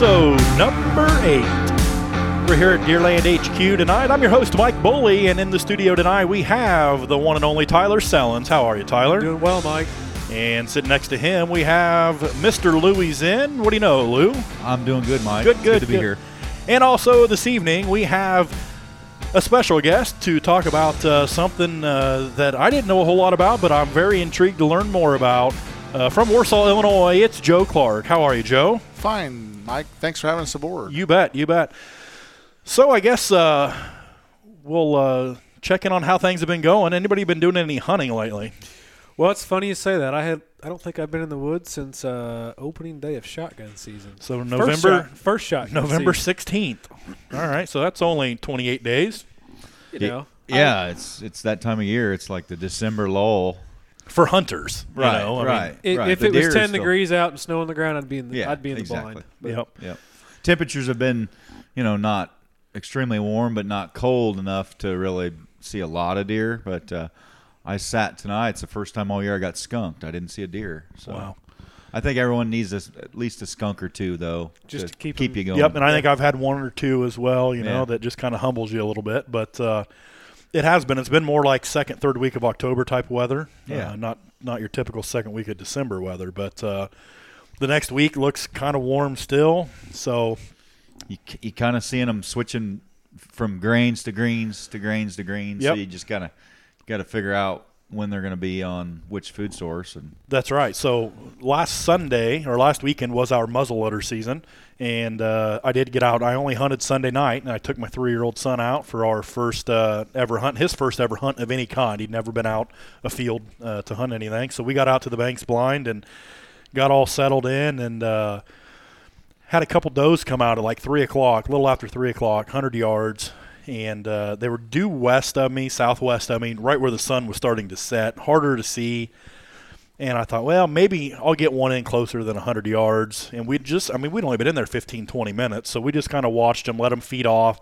episode number eight. We're here at Deerland HQ tonight. I'm your host, Mike Bowley, and in the studio tonight we have the one and only Tyler Sellens. How are you, Tyler? Doing well, Mike. And sitting next to him, we have Mr. Louis Zinn. What do you know, Lou? I'm doing good, Mike. Good, It's good, to be good. here. And also this evening, we have a special guest to talk about uh, something uh, that I didn't know a whole lot about, but I'm very intrigued to learn more about. Uh, from Warsaw, Illinois, it's Joe Clark. How are you, Joe? Fine, Mike. Thanks for having us aboard. You bet, you bet. So I guess uh, we'll uh, check in on how things have been going. Anybody been doing any hunting lately? Well, it's funny you say that. I had I don't think I've been in the woods since uh, opening day of shotgun season. So First November, shot- first shotgun. November sixteenth. All right, so that's only 28 days You know, Yeah, it's it's that time of year. It's like the December lull. For hunters. you Right, know? I mean, right. I- right. if The it was deer is ten still- degrees out and snow on the ground, I'd be in the Yeah, I'd be in the exactly. blind. But- Yep. Yep. Temperatures have been, you know, not extremely warm, but not cold enough to really see a lot of deer. But uh, I sat tonight. It's the first time all year I got skunked. I didn't see a deer. So Wow. I think everyone needs a, at least a skunk or two, though, Just to keep keep 'em- you going. Yep, and I think I've had one or two as well. You know Yeah. that just kind of humbles you a little bit, but uh, it has been. It's been more like second, third week of October type weather. Yeah. uh, not not your typical second week of December weather, but uh, the next week looks kind of warm still. So you, you kind of seeing them switching from grains to greens to grains to greens. Yep. So you just kind of got to figure out when they're going to be on which food source and That's right. So last Sunday or last weekend was our muzzleloader season, and uh, I did get out. I only hunted Sunday night, and I took my three-year-old son out for our first uh, ever hunt, his first ever hunt of any kind. He'd never been out a field uh, to hunt anything, so we got out to the banks blind and got all settled in, and uh, had a couple does come out at like three o'clock, a little after three o'clock, hundred yards. And uh, they were due west of me, southwest of me, right where the sun was starting to set. Harder to see. And I thought, well, maybe I'll get one in closer than 100 yards. And we just, I mean, we'd only been in there 15, 20 minutes. So we just kind of watched them, let them feed off.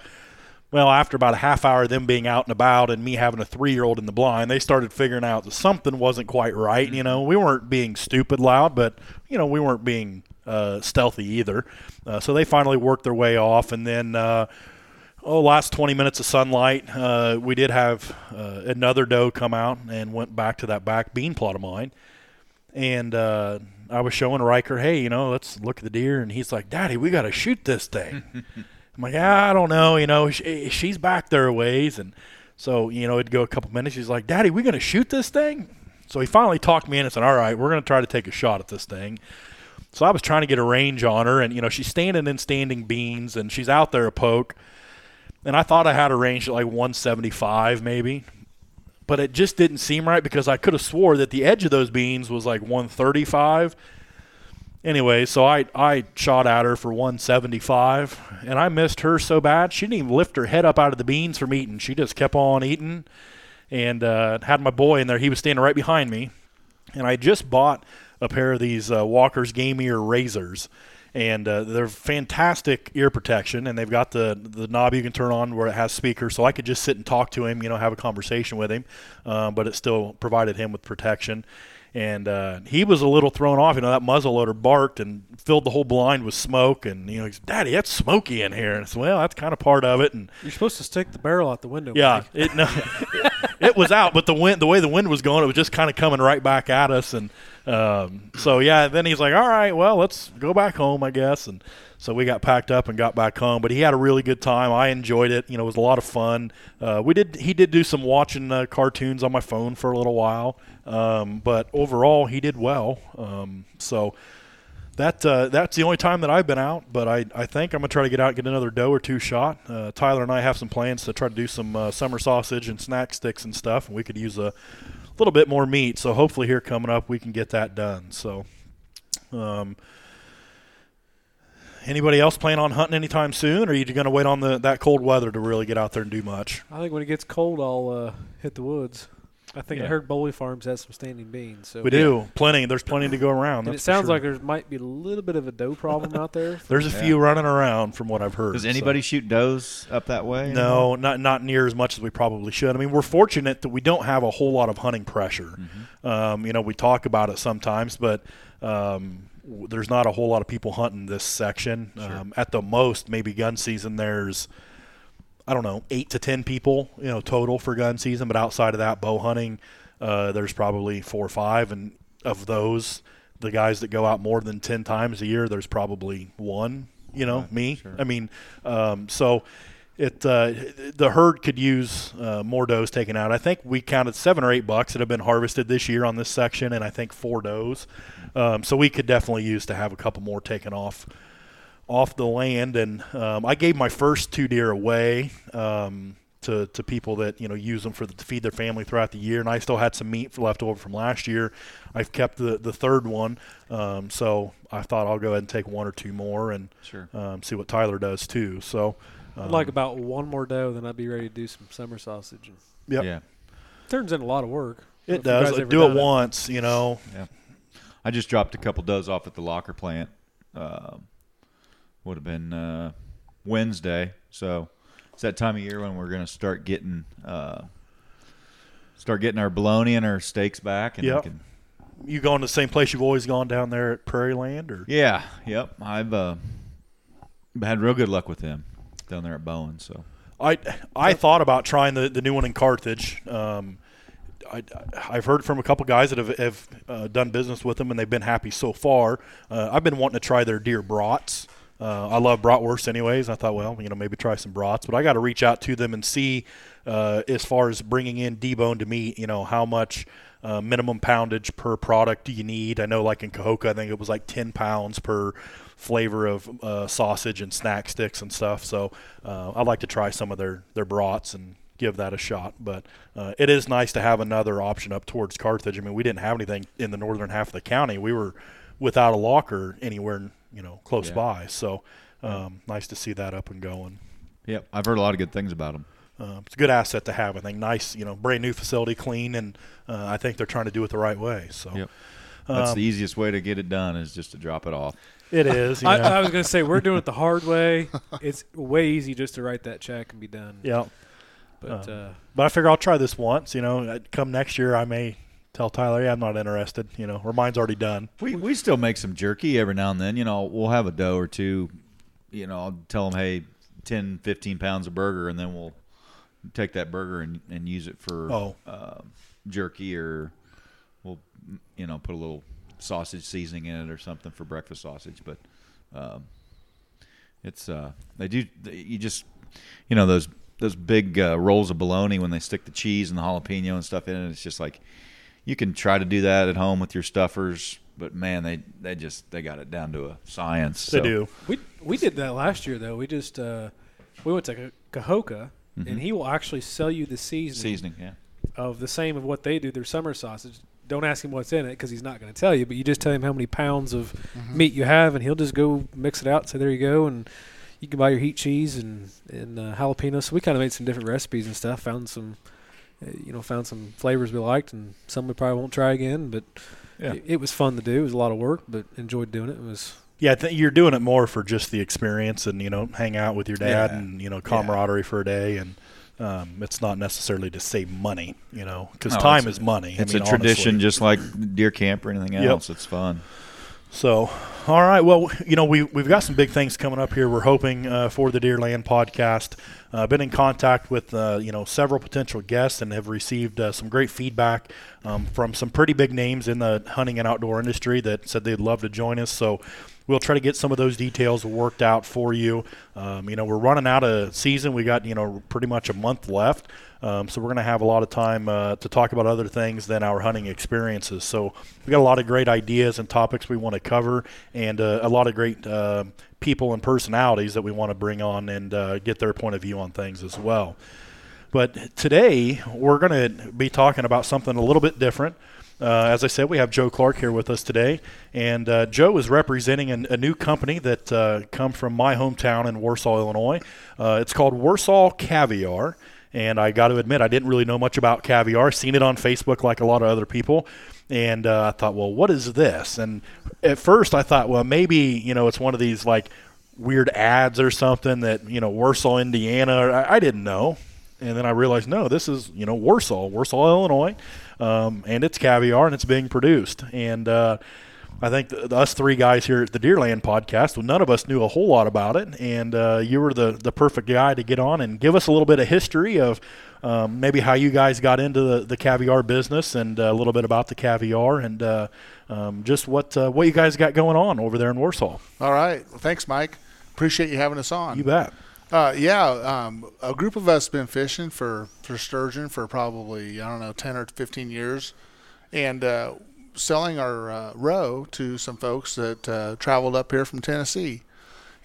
Well, after about a half hour of them being out and about and me having a three year old in the blind, they started figuring out that something wasn't quite right. You know, we weren't being stupid loud, but, you know, we weren't being uh, stealthy either. Uh, so they finally worked their way off. And then, uh, oh, last 20 minutes of sunlight, uh, we did have uh, another doe come out and went back to that back bean plot of mine and uh, I was showing Riker, hey, you know, let's look at the deer, and he's like, Daddy, we got to shoot this thing. I'm like, I don't know, you know, she, she's back there a ways, and so you know, it'd go a couple minutes. He's like, Daddy, we gonna shoot this thing? So he finally talked me in and said, All right, we're gonna try to take a shot at this thing. So I was trying to get a range on her, and you know, she's standing in standing beans, and she's out there a poke, and I thought I had a range at like 175 maybe, but it just didn't seem right because I could have swore that the edge of those beans was like 135. Anyway, so I I shot at her for 175, and I missed her so bad she didn't even lift her head up out of the beans from eating. She just kept on eating, and uh, had my boy in there. He was standing right behind me, and I just bought a pair of these uh, Walker's Game Ear razors, and uh, they're fantastic ear protection. And they've got the the knob you can turn on where it has speakers, so I could just sit and talk to him, you know, have a conversation with him, um, but it still provided him with protection. And uh, he was a little thrown off. You know, that muzzleloader barked and filled the whole blind with smoke. And you know, he's, Daddy, that's smoky in here. And I said, Well, that's kind of part of it. And You're supposed to stick the barrel out the window. yeah, it no, it was out, but the wind, the way the wind was going, it was just kind of coming right back at us, and um, so yeah. Then he's like, "All right, well, let's go back home, I guess." And so we got packed up and got back home. But he had a really good time. I enjoyed it. You know, it was a lot of fun. Uh, we did. He did do some watching uh, cartoons on my phone for a little while, um, but overall, he did well. Um, so that uh, that's the only time that I've been out, but I, I think I'm gonna try to get out and get another doe or two shot. Uh, Tyler and I have some plans to try to do some uh, summer sausage and snack sticks and stuff, and we could use a little bit more meat. So hopefully here coming up we can get that done. So, um, anybody else plan on hunting anytime soon, or are you gonna wait on the that cold weather to really get out there and do much? I think when it gets cold, I'll uh, hit the woods. I think I heard Bowley Farms has some standing beans. So We do plenty. There's plenty to go around. And that's it sounds sure. like there might be a little bit of a doe problem out there. there's a Yeah. few running around from what I've heard. Does so. anybody shoot does up that way? No, not not near as much as we probably should. I mean, we're fortunate that we don't have a whole lot of hunting pressure. Um, you know, we talk about it sometimes, but um, w- there's not a whole lot of people hunting this section. Um, at the most, maybe gun season, there's I don't know, eight to ten people, you know, total for gun season. But outside of that, bow hunting, uh, there's probably four or five, and of those, the guys that go out more than ten times a year, there's probably one. You know, me. I mean, um, so it uh, the herd could use uh, more does taken out. I think we counted seven or eight bucks that have been harvested this year on this section, and I think four does. Um, so we could definitely use to have a couple more taken off off the land, and um, I gave my first two deer away um, to to people that you know use them for the, to feed their family throughout the year, and I still had some meat left over from last year. I've kept the the third one, um, so I thought I'll go ahead and take one or two more and Sure. um, see what Tyler does too. So. I'd um, like about one more doe, then I'd be ready to do some summer sausage. And Yep. Yeah. turns in a lot of work. It don't know if you does. guys Do it done once, you know. Yeah. I just dropped a couple does off at the locker plant. Um, would have been uh, Wednesday, so it's that time of year when we're going to start getting uh, start getting our bologna and our steaks back. And Yep. can, You going to the same place you've always gone down there at Prairie Land, or yeah, yep. I've uh, had real good luck with them down there at Bowen. So I I thought about trying the, the new one in Carthage. Um, I, I've heard from a couple guys that have, have uh, done business with them and they've been happy so far. Uh, I've been wanting to try their deer brats. Uh, I love bratwurst anyways. I thought, well, you know, maybe try some brats, but I got to reach out to them and see uh, as far as bringing in deboned meat, you know, how much uh, minimum poundage per product do you need? I know, like in Kahoka, I think it was like 10 pounds per flavor of uh, sausage and snack sticks and stuff. So uh, I'd like to try some of their, their brats and give that a shot. But uh, it is nice to have another option up towards Carthage. I mean, we didn't have anything in the northern half of the county. We were without a locker anywhere, you know, close Yeah. by. So um, nice to see that up and going. yep, I've heard a lot of good things about them. Uh, it's a good asset to have. I think nice, you know, brand new facility, clean, and uh, I think they're trying to do it the right way. So Yep. That's Um, the easiest way to get it done is just to drop it off. it is. You I, know. I was going to say we're doing it the hard way. It's way easy just to write that check and be done. yeah. But Um, uh, But I figure I'll try this once. You know, Uh, come next year, I may tell Tyler, yeah, I'm not interested. You know, or mine's already done. We we still make some jerky every now and then. You know, we'll have a doe or two. You know, I'll tell them, hey, 10, 15 pounds of burger, and then we'll take that burger and, and use it for Oh. uh, jerky, or we'll you know put a little sausage seasoning in it or something for breakfast sausage. But um, it's uh, they do you just you know those those big uh, rolls of bologna when they stick the cheese and the jalapeno and stuff in it. It's just like you can try to do that at home with your stuffers, but man, they they just they got it down to a science. They So, do. we we did that last year though. We just uh, we went to Ca- Kahoka, and he will actually sell you the seasoning, seasoning. Yeah, of the same of what they do their summer sausage. Don't ask him what's in it because he's not going to tell you. But you just tell him how many pounds of meat you have, and he'll just go mix it out. And say there you go, and you can buy your heat cheese and and uh, jalapenos. So we kind of made some different recipes and stuff. Found some, you know, found some flavors we liked, and some we probably won't try again. But Yeah. it, it was fun to do. It was a lot of work, but enjoyed doing it. It was Yeah, I think you're doing it more for just the experience and you know, hang out with your dad Yeah. and you know, camaraderie for a day, and um, it's not necessarily to save money, you know, because No, time is money. I it's mean, a tradition, honestly. just like deer camp or anything Yep. else. It's fun. So, all right. Well, you know, we, we've got some big things coming up here. We're hoping uh, for the Deerland podcast. Uh, been in contact with, uh, you know, several potential guests and have received uh, some great feedback um, from some pretty big names in the hunting and outdoor industry that said they'd love to join us. So, we'll try to get some of those details worked out for you. Um, you know, we're running out of season. We got, you know, pretty much a month left. Um, so we're going to have a lot of time uh, to talk about other things than our hunting experiences. So we got a lot of great ideas and topics we want to cover, and uh, a lot of great uh, people and personalities that we want to bring on and uh, get their point of view on things as well. But today we're going to be talking about something a little bit different. Uh, as I said, we have Joe Clark here with us today, and uh, Joe is representing an, a new company that uh, come from my hometown in Warsaw, Illinois. Uh, it's called Warsaw Caviar, and I got to admit I didn't really know much about caviar. Seen it on Facebook like a lot of other people, and uh, I thought, well, what is this? And at first I thought, well, maybe you know it's one of these like weird ads or something that you know Warsaw, Indiana. I, I didn't know, and then I realized no, this is you know Warsaw, Warsaw, Illinois, um, and it's caviar and it's being produced. And uh, I think the, the- us three guys here at the Deerland podcast, well, none of us knew a whole lot about it, and uh, you were the the perfect guy to get on and give us a little bit of history of um, maybe how you guys got into the, the caviar business and uh, a little bit about the caviar and uh, um, just what uh, what you guys got going on over there in Warsaw. All right. Well, thanks, Mike. Appreciate you having us on. You bet. Uh, yeah, um, a group of us been fishing for, for sturgeon for probably I don't know ten or fifteen years, and uh, selling our uh, roe to some folks that uh, traveled up here from Tennessee,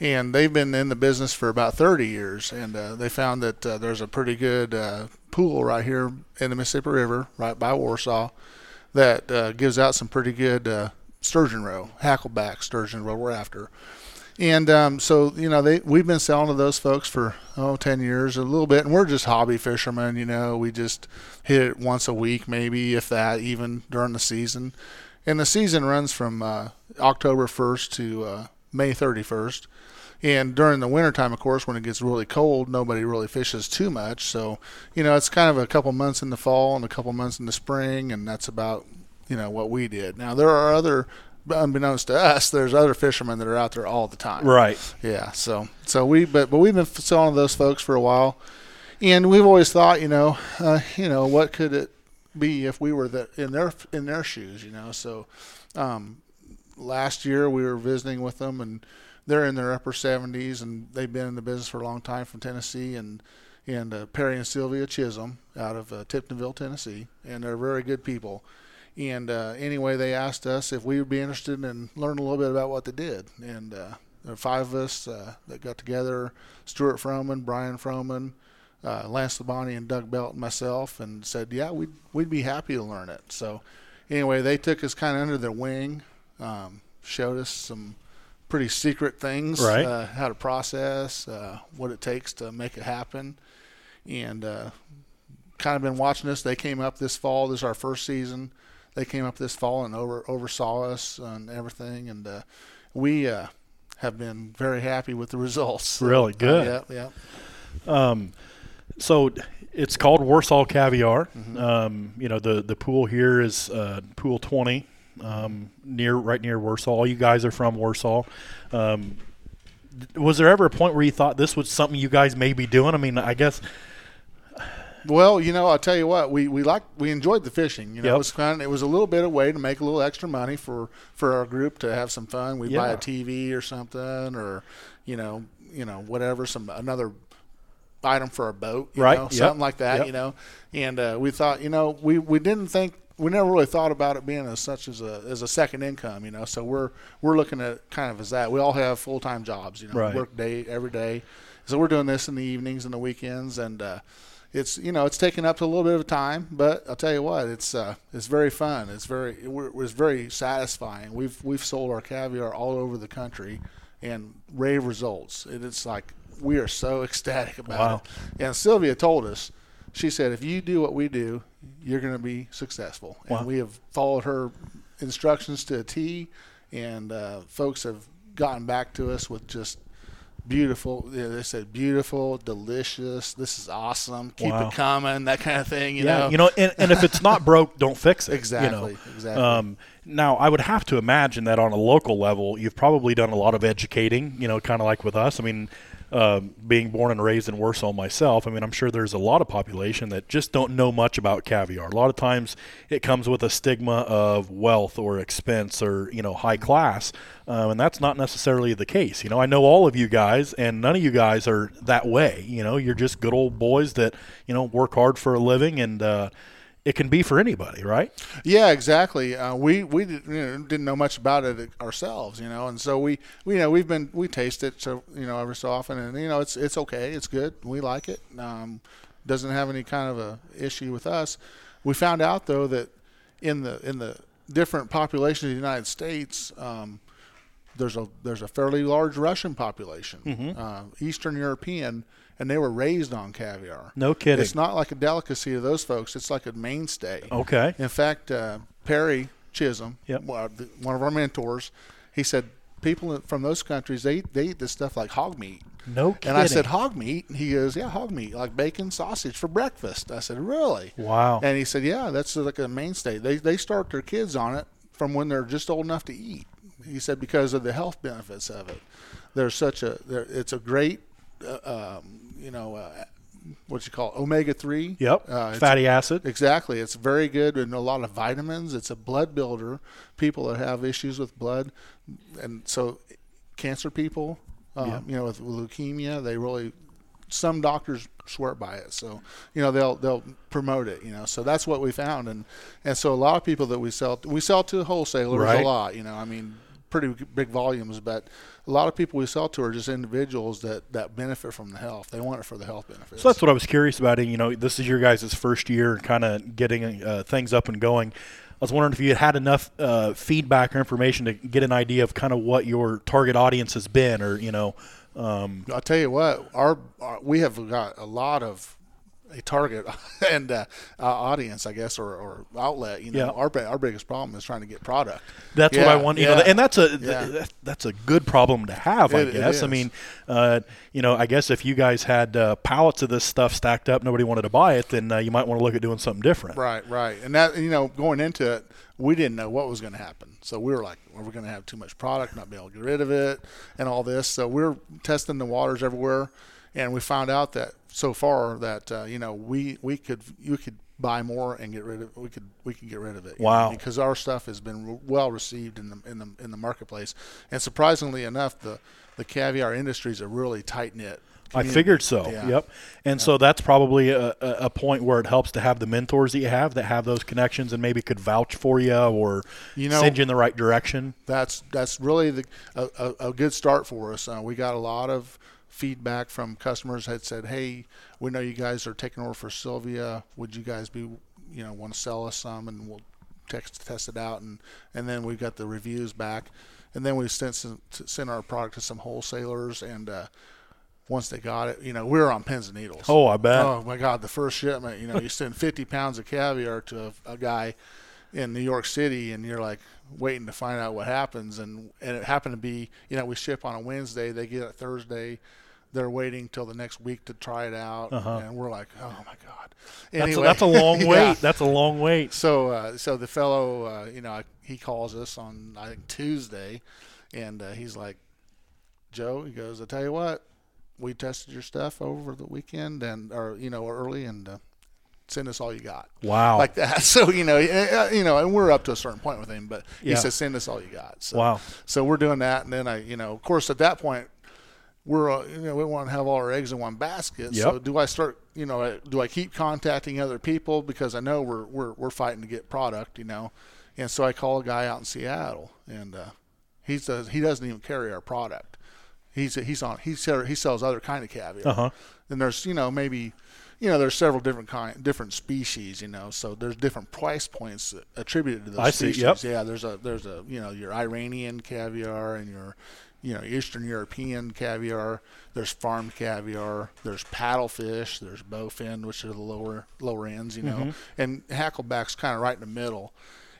and they've been in the business for about thirty years, and uh, they found that uh, there's a pretty good uh, pool right here in the Mississippi River, right by Warsaw, that uh, gives out some pretty good uh, sturgeon roe, hackleback sturgeon roe we're after. And um, so, you know, they we've been selling to those folks for oh, 10 years, a little bit, and we're just hobby fishermen. You know, we just hit it once a week, maybe if that, even during the season. And the season runs from uh, October 1st to May 31st. And during the wintertime, of course, when it gets really cold, nobody really fishes too much. So, you know, it's kind of a couple months in the fall and a couple months in the spring, and that's about, you know, what we did. Now, there are other, unbeknownst to us, there's other fishermen that are out there all the time. Right. Yeah. So, so we, but, but we've been selling those folks for a while. And we've always thought, you know, uh, you know, what could it be if we were the, in their in their shoes, you know? So, um, last year we were visiting with them, and they're in their upper 70s, and they've been in the business for a long time from Tennessee, and and uh, Perry and Sylvia Chisholm out of uh, Tiptonville, Tennessee, and they're very good people. And uh, anyway, they asked us if we would be interested in learning a little bit about what they did, and uh, there five of us uh, that got together: Stuart Froman, Brian Froman, uh, Lance Labonte, and Doug Belt, and myself, and said, "Yeah, we'd we'd be happy to learn it." So, anyway, they took us kind of under their wing, um, showed us some pretty secret things, Right. uh, how to process, uh, what it takes to make it happen, and uh, kind of been watching us. They came up this fall. This is our first season. They came up this fall and over oversaw us and everything, and uh, we uh, have been very happy with the results. Really good. Yeah, yeah. Um, so it's called Warsaw Caviar. Mm-hmm. Um, you know, the the pool here is uh, Pool 20, um, near right near Warsaw. All you guys are from Warsaw. Um, was there ever a point where you thought this was something you guys may be doing? I mean, I guess Well, you know, I'll tell you what, we we like we enjoyed the fishing. You know, Yep. it was fun. It was a little bit of way to make a little extra money for for our group to have some fun. We buy a TV or something, or you know, you know, whatever, some another item for our boat, you Right. know, Yep. something like that, Yep. you know. And uh, we thought, you know, we we didn't think we never really thought about it being as such as a as a second income, you know. So we're we're looking at kind of as that. We all have full time jobs, you know, Right. work day every day. So we're doing this in the evenings and the weekends, and uh, it's you know it's taken up a little bit of time, but I'll tell you what, it's uh, it's very fun. It's very it wa- was very satisfying. We've we've sold our caviar all over the country, and rave results. It, it's like we are so ecstatic about Wow. it. And Sylvia told us, she said, if you do what we do, you're going to be successful. Wow. And we have followed her instructions to a T, and uh, folks have gotten back to us with just beautiful. You know, they said beautiful, delicious. This is awesome. Keep Wow. it coming. That kind of thing. You yeah, know. you know, and, and if it's not broke, don't fix it. you know. Exactly, exactly. Um, now, I would have to imagine that on a local level, you've probably done a lot of educating. You know, kind of like with us. I mean, um, being born and raised in Warsaw myself, I mean, I'm sure there's a lot of population that just don't know much about caviar. A lot of times, it comes with a stigma of wealth or expense or you know high class, um, and that's not necessarily the case. You know, I know all of you guys, and none of you guys are that way. You know, you're just good old boys that you know work hard for a living and. Uh, it can be for anybody, right? Yeah, exactly. Uh, we we did, you know, didn't know much about it ourselves, you know, and so we, we you know we've been we taste it so you know every so often, and you know it's it's okay, it's good, we like it. Um, doesn't have any kind of a issue with us. We found out though that in the in the different populations of the United States, um, there's a there's a fairly large Russian population, uh, Eastern European, and they were raised on caviar. No kidding. It's not like a delicacy to those folks. It's like a mainstay. Okay. In fact, uh, Perry Chisholm, Yep. one of the- one of our mentors, he said people from those countries they they eat this stuff like hog meat. No kidding. And I said hog meat. And he goes, yeah, hog meat, like bacon, sausage for breakfast. I said, really? Wow. And he said, yeah, that's like a mainstay. They they start their kids on it from when they're just old enough to eat. He said because of the health benefits of it. There's such a there, it's a great uh, um, you know uh, what you call omega three. Yep. Uh, Fatty acid. Exactly. It's very good and a lot of vitamins. It's a blood builder. People that have issues with blood, and so cancer people, um, Yeah. you know, with leukemia, they really some doctors swear by it. So you know they'll they'll promote it. You know, so that's what we found, and and so a lot of people that we sell we sell to wholesalers Right. a lot. You know, I mean pretty big volumes, but a lot of people we sell to are just individuals that that benefit from the health. They want it for the health benefits. So that's what I was curious about. And, you know, this is your guys' first year kind of getting uh, things up and going. I was wondering if you had had enough uh, feedback or information to get an idea of kind of what your target audience has been, or you know, um, I'll tell you what, our, our we have got a lot of a target and uh, uh, audience, I guess, or, or outlet. You know, Yeah. our our biggest problem is trying to get product. that's what I want. You know, and that's a Yeah. that's a good problem to have, I It- it guess. I mean, uh, you know, I guess if you guys had uh, pallets of this stuff stacked up, nobody wanted to buy it, then uh, you might want to look at doing something different. Right, right, and that you know, going into it, we didn't know what was going to happen. So we were like, are we going to have too much product, not be able to get rid of it, and all this. So we're testing the waters everywhere, and we found out that so far that uh, you know we we could you could buy more and get rid of we could we could get rid of it. you know, Wow. because our stuff has been well received in the in the in the marketplace, and surprisingly enough, the the caviar industry is a really tight knit. I figured so. Yeah. Yep. And so that's probably a, a a point where it helps to have the mentors that you have that have those connections and maybe could vouch for you or You know- send you in the right direction. that's that's really the a, a, a good start for us. Uh, we got a lot of feedback from customers had said, "Hey, we know you guys are taking over for Sylvia. Would you guys be, you know, want to sell us some, and we'll text test it out." And and then we got the reviews back, and then we sent some, sent our product to some wholesalers, and uh, once they got it, you know, we were on pins and needles. Oh, I bet. Oh my God, the first shipment, you know, you send 50 pounds of caviar to a, a guy in New York City, and you're like waiting to find out what happens. And and it happened to be, you know, we ship on a Wednesday, they get it Thursday. They're waiting till the next week to try it out, Uh-huh. and we're like, oh my God. That's, a, that's a long yeah. wait. That's a long wait. So, uh, so the fellow, uh, you know, he calls us on I think Tuesday, and uh, he's like, Joe, he goes, I tell you what, we tested your stuff over the weekend and or you know early, and uh, send us all you got, Wow. like that. So you know, uh, you know, and we're up to a certain point with him, but he says send us all you got. So, wow. so we're doing that, and then I, you know, of course, at that point, we're, uh, you know, we want to have all our eggs in one basket. So do I start, you know, uh, do I keep contacting other people because I know we're we're we're fighting to get product, you know, and so I call a guy out in Seattle, and uh, he says he doesn't even carry our product. He's he's on he sell- he sells other kind of caviar. Uh huh. And there's you know maybe you know there's several different kind different species you know so there's different price points attributed to those I see, species. yep. Yeah, there's a there's a you know your Iranian caviar and your you know Eastern European caviar. There's farmed caviar. There's paddlefish. There's bowfin, which are the lower lower ends, you know. Mm-hmm. And hackleback's kind of right in the middle.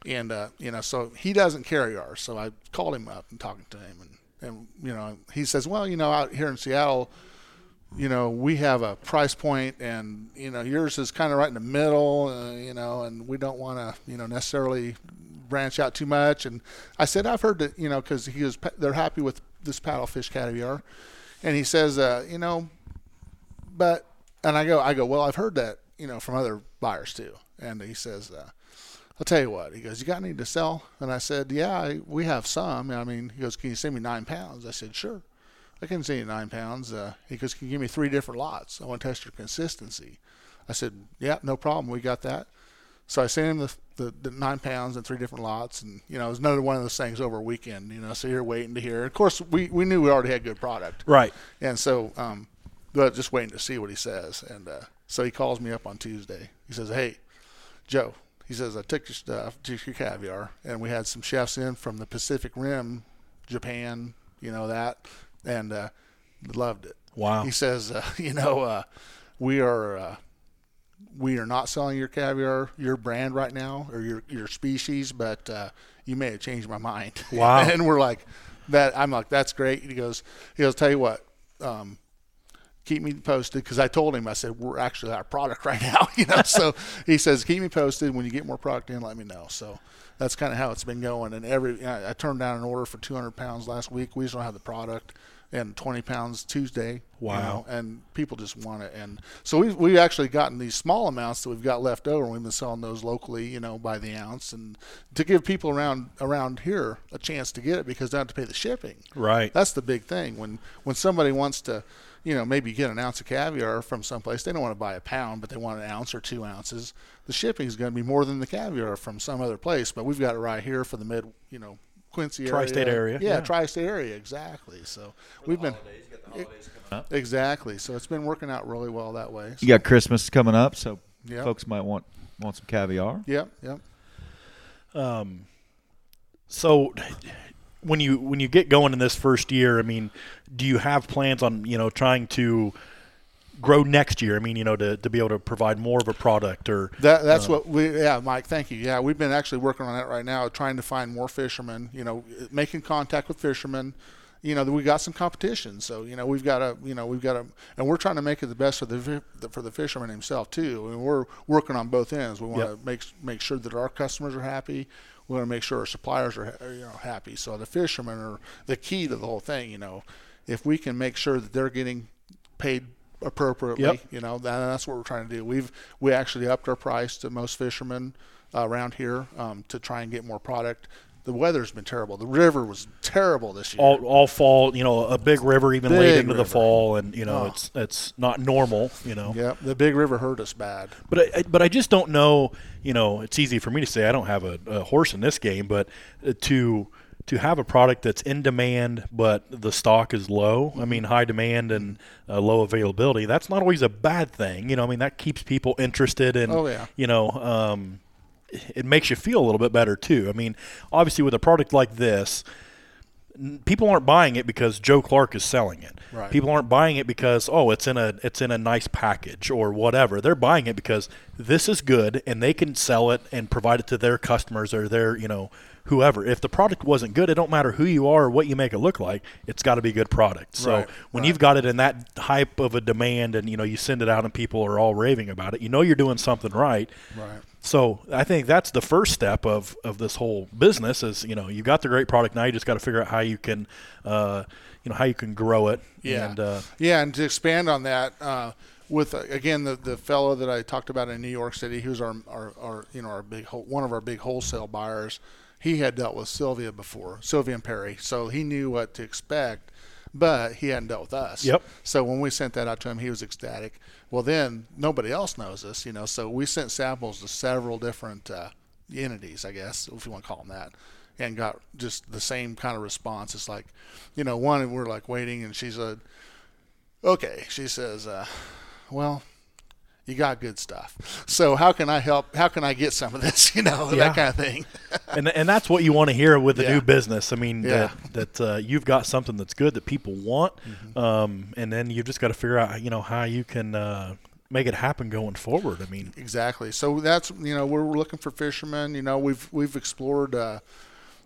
And uh, you know, so he doesn't carry ours. So I called him up and talking to him, and and you know, he says, well, you know, out here in Seattle, you know, we have a price point, and you know, yours is kind of right in the middle, uh, you know, and we don't want to, you know, necessarily branch out too much. And I said, I've heard that, you know, because he was, they're happy with this paddlefish caviar, and he says, uh, you know, but, and I go, I go, well, I've heard that, you know, from other buyers too, and he says. Uh, I'll tell you what. He goes, you got any to sell? And I said, yeah, I, we have some. I mean, he goes, can you send me nine pounds? I said, sure. I can send you nine pounds. Uh, he goes, can you give me three different lots? I want to test your consistency. I said, yeah, no problem. We got that. So I sent him the, the, the nine pounds and three different lots. And, you know, it was another one of those things over a weekend, you know, so you're waiting to hear. Of course, we, we knew we already had good product. Right. And so, um, but just waiting to see what he says. And uh, so he calls me up on Tuesday. He says, "Hey, Joe," he says, "I took your stuff, took your caviar, and we had some chefs in from the Pacific Rim, Japan, you know that, and uh, loved it." Wow. He says, uh, "You know, uh, we are." We are not selling your caviar, your brand right now, or your your species, but uh, you may have changed my mind. Wow. and we're like, that. I'm like, that's great. He goes, he goes, tell you what, um, keep me posted because I told him I said we're actually our product right now, you know. so he says keep me posted when you get more product in, let me know. So that's kind of how it's been going. And every I, I turned down an order for 200 pounds last week. We just don't have the product, and 20 pounds Tuesday. you Wow. know, and people just want it. And so we've we've actually gotten these small amounts that we've got left over, and we've been selling those locally, you know, by the ounce, and to give people around around here a chance to get it because they don't have to pay the shipping. Right. That's the big thing. When when somebody wants to, you know, maybe get an ounce of caviar from someplace, they don't want to buy a pound, but they want an ounce or two ounces. The shipping is going to be more than the caviar from some other place, but we've got it right here for the mid, you know, Quincy area. Tri-state area, Yeah, yeah. tri-state area, exactly. So we've been exactly. So it's been working out really well that way. You got Christmas coming up, so Yep. folks might want want some caviar. Yep, yep. Um, so when you when you get going in this first year, I mean, do you have plans on you know trying to grow next year? I mean, you know, to, to be able to provide more of a product or That that's Uh, what we yeah, Mike. Thank you. Yeah, we've been actually working on that right now, trying to find more fishermen. You know, making contact with fishermen. You know, we got some competition, so you know we've got to you know we've got to, and we're trying to make it the best for the for the fisherman himself too. I mean, we're working on both ends. We want Yep. to make make sure that our customers are happy. We want to make sure our suppliers are you know happy. So the fishermen are the key to the whole thing. You know, if we can make sure that they're getting paid appropriately, Yep. you know, that, that's what we're trying to do. We've we actually upped our price to most fishermen uh, around here um, to try and get more product. The weather's been terrible. The river was terrible this year. all all fall. You know, a big river even late Big into the fall, and you know, Oh. it's it's not normal. You know, Yep, the big river hurt us bad. But I, I- but I just don't know. You know, it's easy for me to say I don't have a, a horse in this game, but uh, to to have a product that's in demand but the stock is low. I mean, high demand and uh, low availability. That's not always a bad thing. You know, I mean that keeps people interested and Oh, yeah. you know. Um, it makes you feel a little bit better too. I mean, obviously with a product like this, people aren't buying it because Joe Clark is selling it. Right. People aren't buying it because oh, it's in a it's in a nice package or whatever. They're buying it because this is good and they can sell it and provide it to their customers or their you know whoever. If the product wasn't good, it don't matter who you are or what you make it look like. It's got to be a good product. So Right, when right. you've got it in that hype of a demand and you know you send it out and people are all raving about it, you know you're doing something right. Right. So I think that's the first step of, of this whole business is you know you've got the great product now you just got to figure out how you can uh, you know how you can grow it Yeah. and uh, Yeah, and to expand on that, uh, with uh, again the the fellow that I talked about in New York City, who's our our, our you know our big one of our big wholesale buyers. He had dealt with Sylvia before, Sylvia and Perry, so he knew what to expect, but he hadn't dealt with us. Yep. So when we sent that out to him, he was ecstatic. Well, then nobody else knows us, you know. So we sent samples to several different uh, entities, I guess, if you want to call them that, and got just the same kind of response. It's like, you know, one we're like waiting, and she said, "Okay," she says, uh, "Well." You got good stuff. So how can I help? How can I get some of this? You know, Yeah. that kind of thing. and and that's what you want to hear with the Yeah. new business. I mean Yeah. that that uh, you've got something that's good that people want, Mm-hmm. um, and then you've just got to figure out you know how you can uh, make it happen going forward. I mean Exactly. So that's you know we're looking for fishermen. You know we've we've explored uh,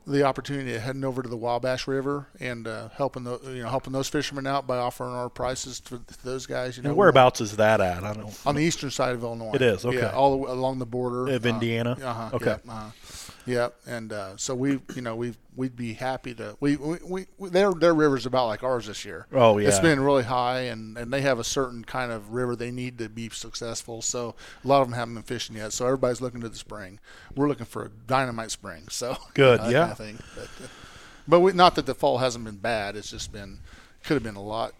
the opportunity of heading over to the Wabash River and uh, helping the you know helping those fishermen out by offering our prices to, to those guys. You know and whereabouts is that at? I don't. on the eastern side of Illinois. It is, okay. Yeah, all the way along the border Of Indiana? Uh huh. Okay. Yeah, uh-huh. Yep. And uh, so we, you know, we we'd be happy to. We, we, we, their their river's about like ours this year. Oh, yeah. It's been really high, and and they have a certain kind of river they need to be successful. So a lot of them haven't been fishing yet. So everybody's looking to the spring. We're looking for a dynamite spring. So Good, yeah. Kind of thing. But, uh, but we, not that the fall hasn't been bad. It's just been could have been a lot,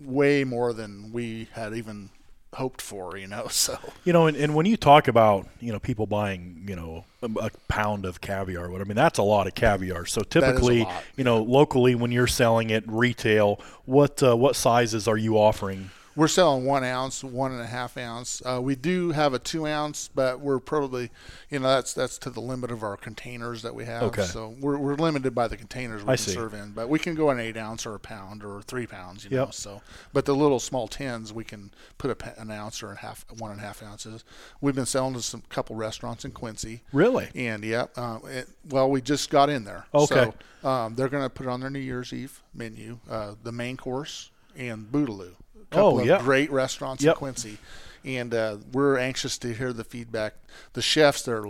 way more than we had even hoped for. You know. So. You know, and, and when you talk about you know people buying you know a, a pound of caviar, what I mean that's a lot of caviar. So typically, lot, you know, locally when you're selling it retail, what uh, what sizes are you offering? We're selling one ounce, one and a half ounce. Uh, we do have a two ounce, but we're probably, you know, that's that's to the limit of our containers that we have. Okay. So we're, we're limited by the containers we I can see. serve in, but we can go an eight ounce or a pound or three pounds. You know. Yep. So, but the little small tins we can put a, an ounce or a half, one and a half ounces. We've been selling to some couple restaurants in Quincy. Really? And yeah, uh, it, well, we just got in there. Okay. So um, they're going to put it on their New Year's Eve menu, uh, the main course and Bootaloo. Couple Oh, of yeah. great restaurants Yep. in Quincy, and uh, we're anxious to hear the feedback. The chefs there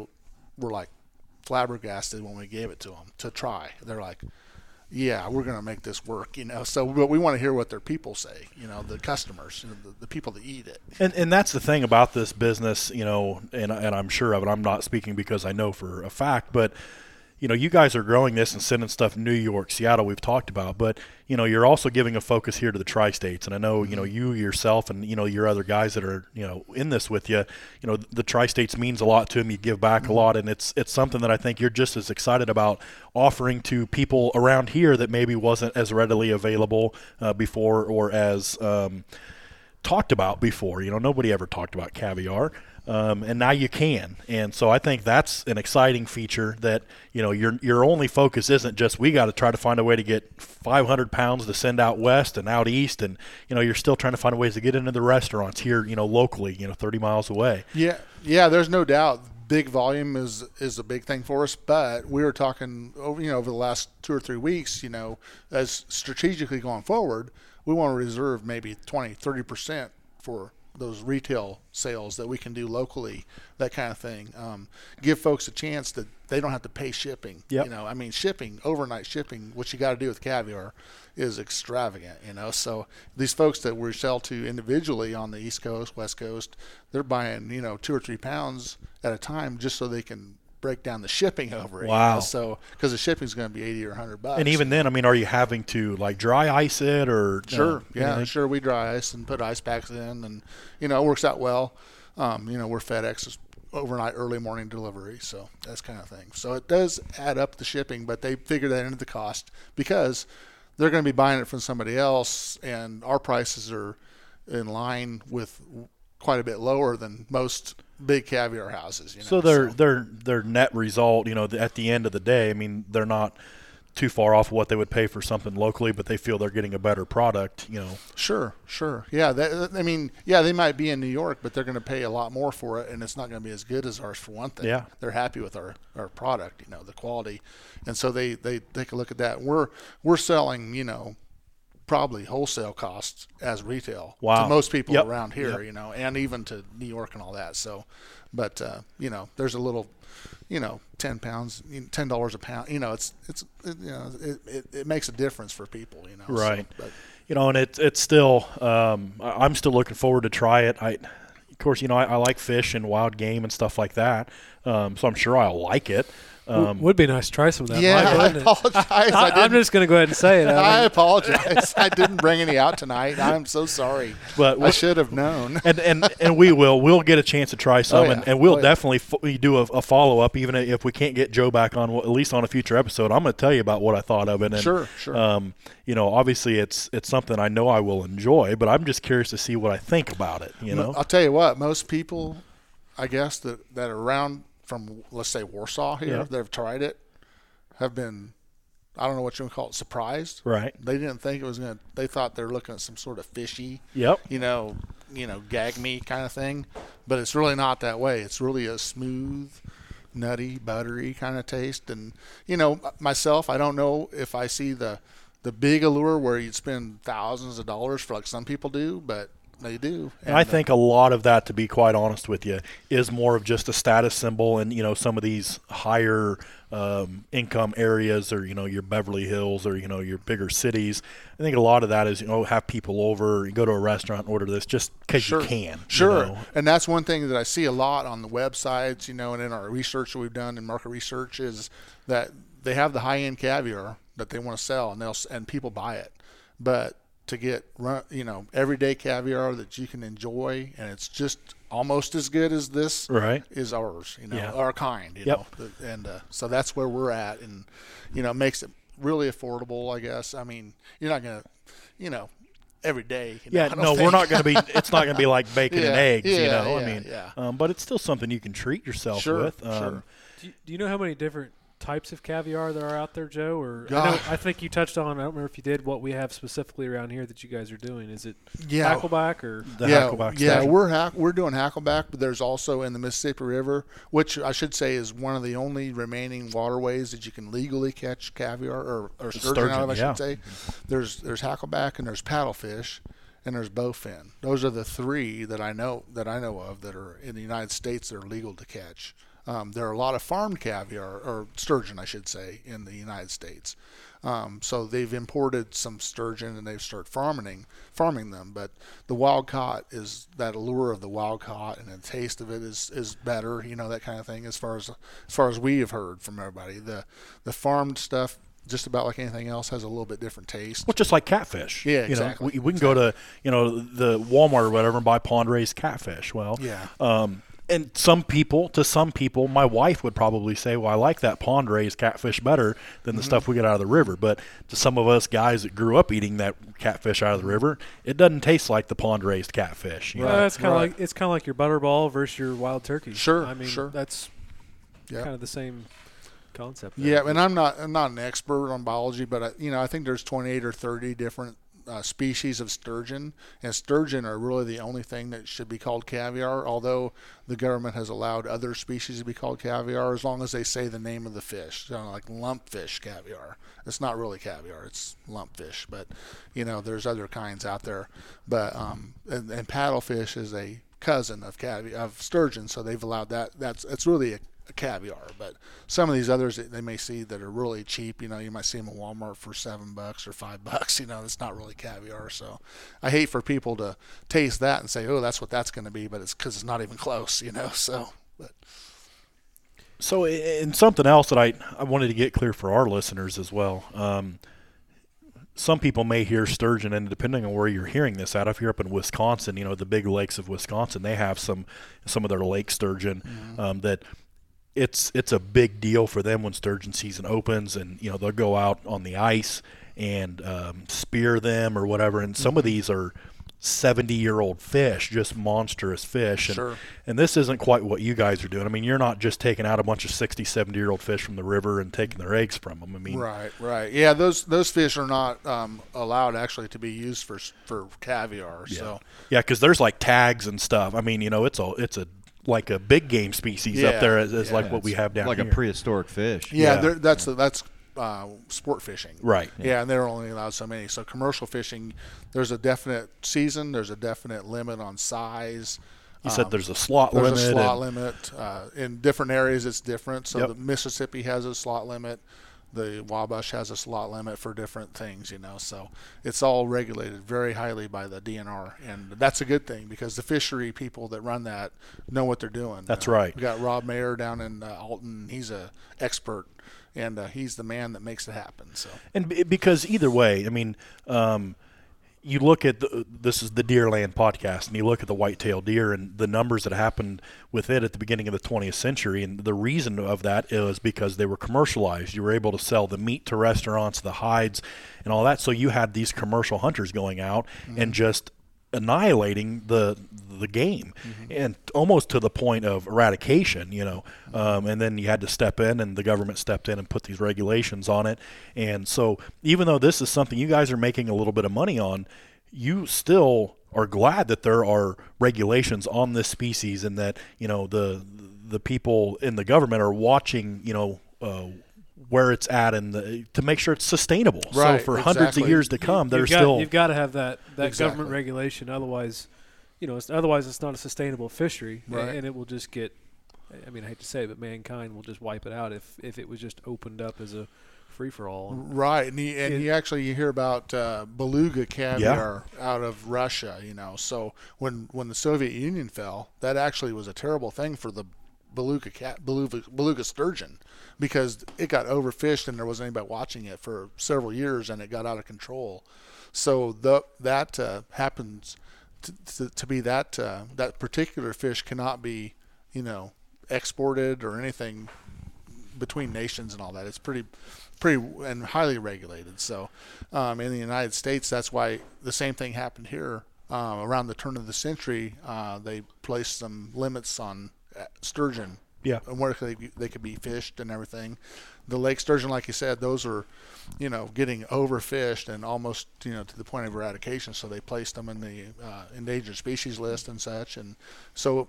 were like flabbergasted when we gave it to them to try. They're like, "Yeah, we're going to make this work," you know. So, but we want to hear what their people say, you know, the customers, you know, the, the people that eat it. And and that's the thing about this business, you know, and and I'm sure of it. I'm not speaking because I know for a fact, but you know, you guys are growing this and sending stuff New York, Seattle. We've talked about, but you know, you're also giving a focus here to the tri-states. And I know, you know, you yourself and you know your other guys that are you know in this with you. You know, the tri-states means a lot to them. You give back a lot, and it's it's something that I think you're just as excited about offering to people around here that maybe wasn't as readily available uh, before or as um, talked about before. You know, nobody ever talked about caviar. Um, and now you can, and so I think that's an exciting feature that you know your your only focus isn't just we got to try to find a way to get 500 pounds to send out west and out east, and you know you're still trying to find ways to get into the restaurants here, you know, locally, you know, 30 miles away. Yeah, yeah. There's no doubt. Big volume is is a big thing for us, but we were talking over you know over the last two or three weeks. You know, as strategically going forward, we want to reserve maybe 20, 30 percent for those retail sales that we can do locally, that kind of thing. Um, give folks a chance that they don't have to pay shipping. Yep. You know, I mean, shipping, overnight shipping, what you got to do with caviar is extravagant, you know. So these folks that we sell to individually on the East Coast, West Coast, they're buying, you know, two or three pounds at a time just so they can break down the shipping over it. you Wow. know? So, because the shipping is going to be 80 or 100 bucks. And even then, I mean, are you having to like dry ice it or Sure. uh, yeah. anything? Sure. We dry ice and put ice packs in, and you know it works out well. Um, you know we're FedEx is overnight, early morning delivery, so that's kind of thing. So it does add up the shipping, but they figure that into the cost because they're going to be buying it from somebody else, and our prices are in line with quite a bit lower than most big caviar houses. You know? So their their their net result, you know, at the end of the day, I mean, they're not too far off what they would pay for something locally, but they feel they're getting a better product, you know. Sure, sure. Yeah, that, I mean, yeah, they might be in New York, but they're going to pay a lot more for it, and it's not going to be as good as ours for one thing. Yeah. they're happy with our, our product, you know, the quality, and so they, they take a look at that. We're we're selling, you know, probably wholesale costs as retail Wow. to most people Yep. around here, Yep. you know, and even to New York and all that. So, but uh, you know, there's a little, you know, ten pounds, ten dollars a pound. You know, it's it's it, you know, it, it, it makes a difference for people, you know. so, Right. but, you know, and it's it's still um, I'm still looking forward to try it. I, of course, you know, I, I like fish and wild game and stuff like that, um, so I'm sure I'll like it. Um, Would be nice to try some of that. yeah, Mike, I apologize. I, I I'm just going to go ahead and say it. I I apologize. I didn't bring any out tonight. I'm so sorry. But I should have known. and, and and we will we'll get a chance to try some, Oh, and, yeah. and we'll Oh, yeah. definitely fo- we do a, a follow up, even if we can't get Joe back on, well, at least on a future episode. I'm going to tell you about what I thought of it. And, Sure, sure. Um, you know, obviously it's it's something I know I will enjoy, but I'm just curious to see what I think about it. You know, I'll tell you what. Most people, I guess that that are around from let's say Warsaw here Yeah. that have tried it have been. I don't know what you would call it. Surprised. right? They didn't think it was gonna. They thought they're looking at some sort of fishy, Yep. you know, you know, gag me kind of thing. But it's really not that way. It's really a smooth, nutty, buttery kind of taste. And you know, myself, I don't know if I see the the big allure where you'd spend thousands of dollars for like some people do, but they do. And I uh, think a lot of that, to be quite honest with you, is more of just a status symbol. And you know, some of these higher um, income areas, or you know, your Beverly Hills, or you know, your bigger cities. I think a lot of that is you know, have people over, you go to a restaurant, and order this just because Sure. you can. you Sure. know. And that's one thing that I see a lot on the websites, you know, and in our research that we've done in market research is that they have the high end caviar that they want to sell and they'll and people buy it. But to get run, you know, everyday caviar that you can enjoy and it's just almost as good as this Right. is ours, you know, Yeah. our kind, you Yep. know. And uh, so that's where we're at and you know, makes it really affordable, I guess. I mean, you're not going to, you know, every day. you know, Yeah, I don't no, we're not going to be. It's not going to be like bacon and Yeah, eggs, you yeah, know. I mean, yeah. um, but it's still something you can treat yourself Sure, with. Um, sure. do, you, do you know how many different types of caviar that are out there, Joe? Or I, know, I think you touched on. I don't remember if you did. What we have specifically around here that you guys are doing is it Yeah. Hackleback or The yeah, Hackleback yeah, special. we're hack, we're doing Hackleback, but there's also in the Mississippi River, which I should say is one of the only remaining waterways that you can legally catch caviar or, or sturgeon, out of, I yeah. should say. There's there's Hackleback and there's paddlefish, and there's bowfin. Those are the three that I know that I know of that are in the United States that are legal to catch. Um, there are a lot of farmed caviar or sturgeon, I should say, in the United States. Um, so they've imported some sturgeon and they've started farming farming them. But the wild caught is that allure of the wild caught and the taste of it is, is better, you know, that kind of thing. As far as as far as we have heard from everybody, the the farmed stuff. Just about like anything else, has a little bit different taste. Well, just like catfish. Yeah, you know, exactly. we, we can go to you know the Walmart or whatever and buy pond raised catfish. Well, Yeah. Um, and some people, to some people, my wife would probably say, "Well, I like that pond raised catfish better than the Mm-hmm. stuff we get out of the river." But to some of us guys that grew up eating that catfish out of the river, it doesn't taste like the pond raised catfish. You know? Uh, it's kind of right. like it's kind of like your butterball versus your wild turkey. Sure, I mean sure. that's Yeah. kind of the same concept. there. Yeah, and I'm not I'm not an expert on biology, but I, you know I think there's 28 or 30 different uh, species of sturgeon, and sturgeon are really the only thing that should be called caviar. Although the government has allowed other species to be called caviar as long as they say the name of the fish, you know, like lumpfish caviar. It's not really caviar; it's lumpfish. But you know, there's other kinds out there. But um, and, and paddlefish is a cousin of caviar of sturgeon, so they've allowed that. That's it's really a a caviar, but some of these others that they may see that are really cheap. You know, you might see them at Walmart for seven bucks or five bucks. You know, it's not really caviar. So, I hate for people to taste that and say, "Oh, that's what that's going to be," but it's because it's not even close. You know, so but So, and something else that I, I wanted to get clear for our listeners as well. Um, some people may hear sturgeon, and depending on where you're hearing this at, if you're up in Wisconsin, you know the big lakes of Wisconsin, they have some some of their lake sturgeon um, that it's it's a big deal for them when sturgeon season opens, and you know they'll go out on the ice and um, spear them or whatever. And some of these are 70 year old fish, just monstrous fish. And, Sure. and this isn't quite what you guys are doing. I mean, you're not just taking out a bunch of 60, 70 year old fish from the river and taking their eggs from them. I mean, right, right, yeah, those those fish are not um, allowed actually to be used for for caviar. So yeah, because there's like tags and stuff. I mean, you know, it's a it's a like a big game species Yeah, up there as, as yeah. like what we have down like here. a prehistoric fish. yeah, Yeah. they're- that's that's uh, sport fishing. right. Yeah, and they're only allowed so many. So commercial fishing, there's a definite season. There's a definite limit on size. You said there's a slot There's limit. a slot and- limit. Uh, in different areas, it's different. So Yep. the Mississippi has a slot limit. The Wabash has a slot limit for different things, you know. So it's all regulated very highly by the DNR, and that's a good thing because the fishery people that run that know what they're doing. That's Uh, right. We got Rob Mayer down in uh, Alton. He's a expert, and uh, he's the man that makes it happen. So And b- because either way, I mean, um, you look at the, this is the Deerland podcast, and you look at the whitetail deer and the numbers that happened with it at the beginning of the 20th century, and the reason of that is because they were commercialized. You were able to sell the meat to restaurants, the hides, and all that. So you had these commercial hunters going out and mm-hmm. just annihilating the the game. And almost to the point of eradication you know um, and then you had to step in and the government stepped in and put these regulations on it. And so even though this is something you guys are making a little bit of money on you still are glad that there are regulations on this species and that you know the the people in the government are watching you know uh, where it's at and the, to make sure it's sustainable. Right, so for hundreds of years to come got, still you've got to have that that Exactly. government regulation. Otherwise, you know, it's, otherwise it's not a sustainable fishery, Right. and it will just get. I mean, I hate to say it, but mankind will just wipe it out if if it was just opened up as a free for all. Right, and you, and It- you actually you hear about uh, beluga caviar out of Russia. You know, so when when the Soviet Union fell, that actually was a terrible thing for the beluga cat beluga, beluga sturgeon because it got overfished and there wasn't anybody watching it for several years and it got out of control. So the that uh, happens to, to, to be that uh, that particular fish cannot be you know exported or anything between nations and all that. It's pretty, pretty and highly regulated. So, um, in the United States, that's why the same thing happened here. Um, around the turn of the century, uh, they placed some limits on uh, sturgeon yeah and where they, they could be fished and everything. The lake sturgeon, like you said, those are, you know, getting overfished and almost, you know, to the point of eradication. So they placed them in the uh, endangered species list and such. And so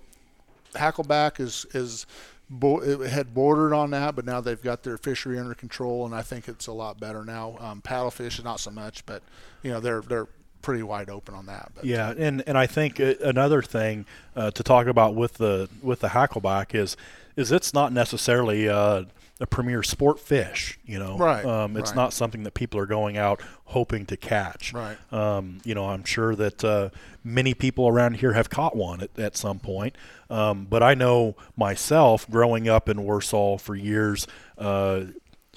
hackleback is is bo- it had bordered on that, but now they've got their fishery under control, and I think it's a lot better now. Um, paddlefish is not so much, but you know they're they're pretty wide open on that. But Yeah, and and I think uh, another thing uh, to talk about with the with the hackleback is is it's not necessarily uh, a premier sport fish. You know, Right, Um, it's right. not something that people are going out hoping to catch. Right. Um, you know, I'm sure that uh, many people around here have caught one at, at some point. Um, but I know myself, growing up in Warsaw for years, uh,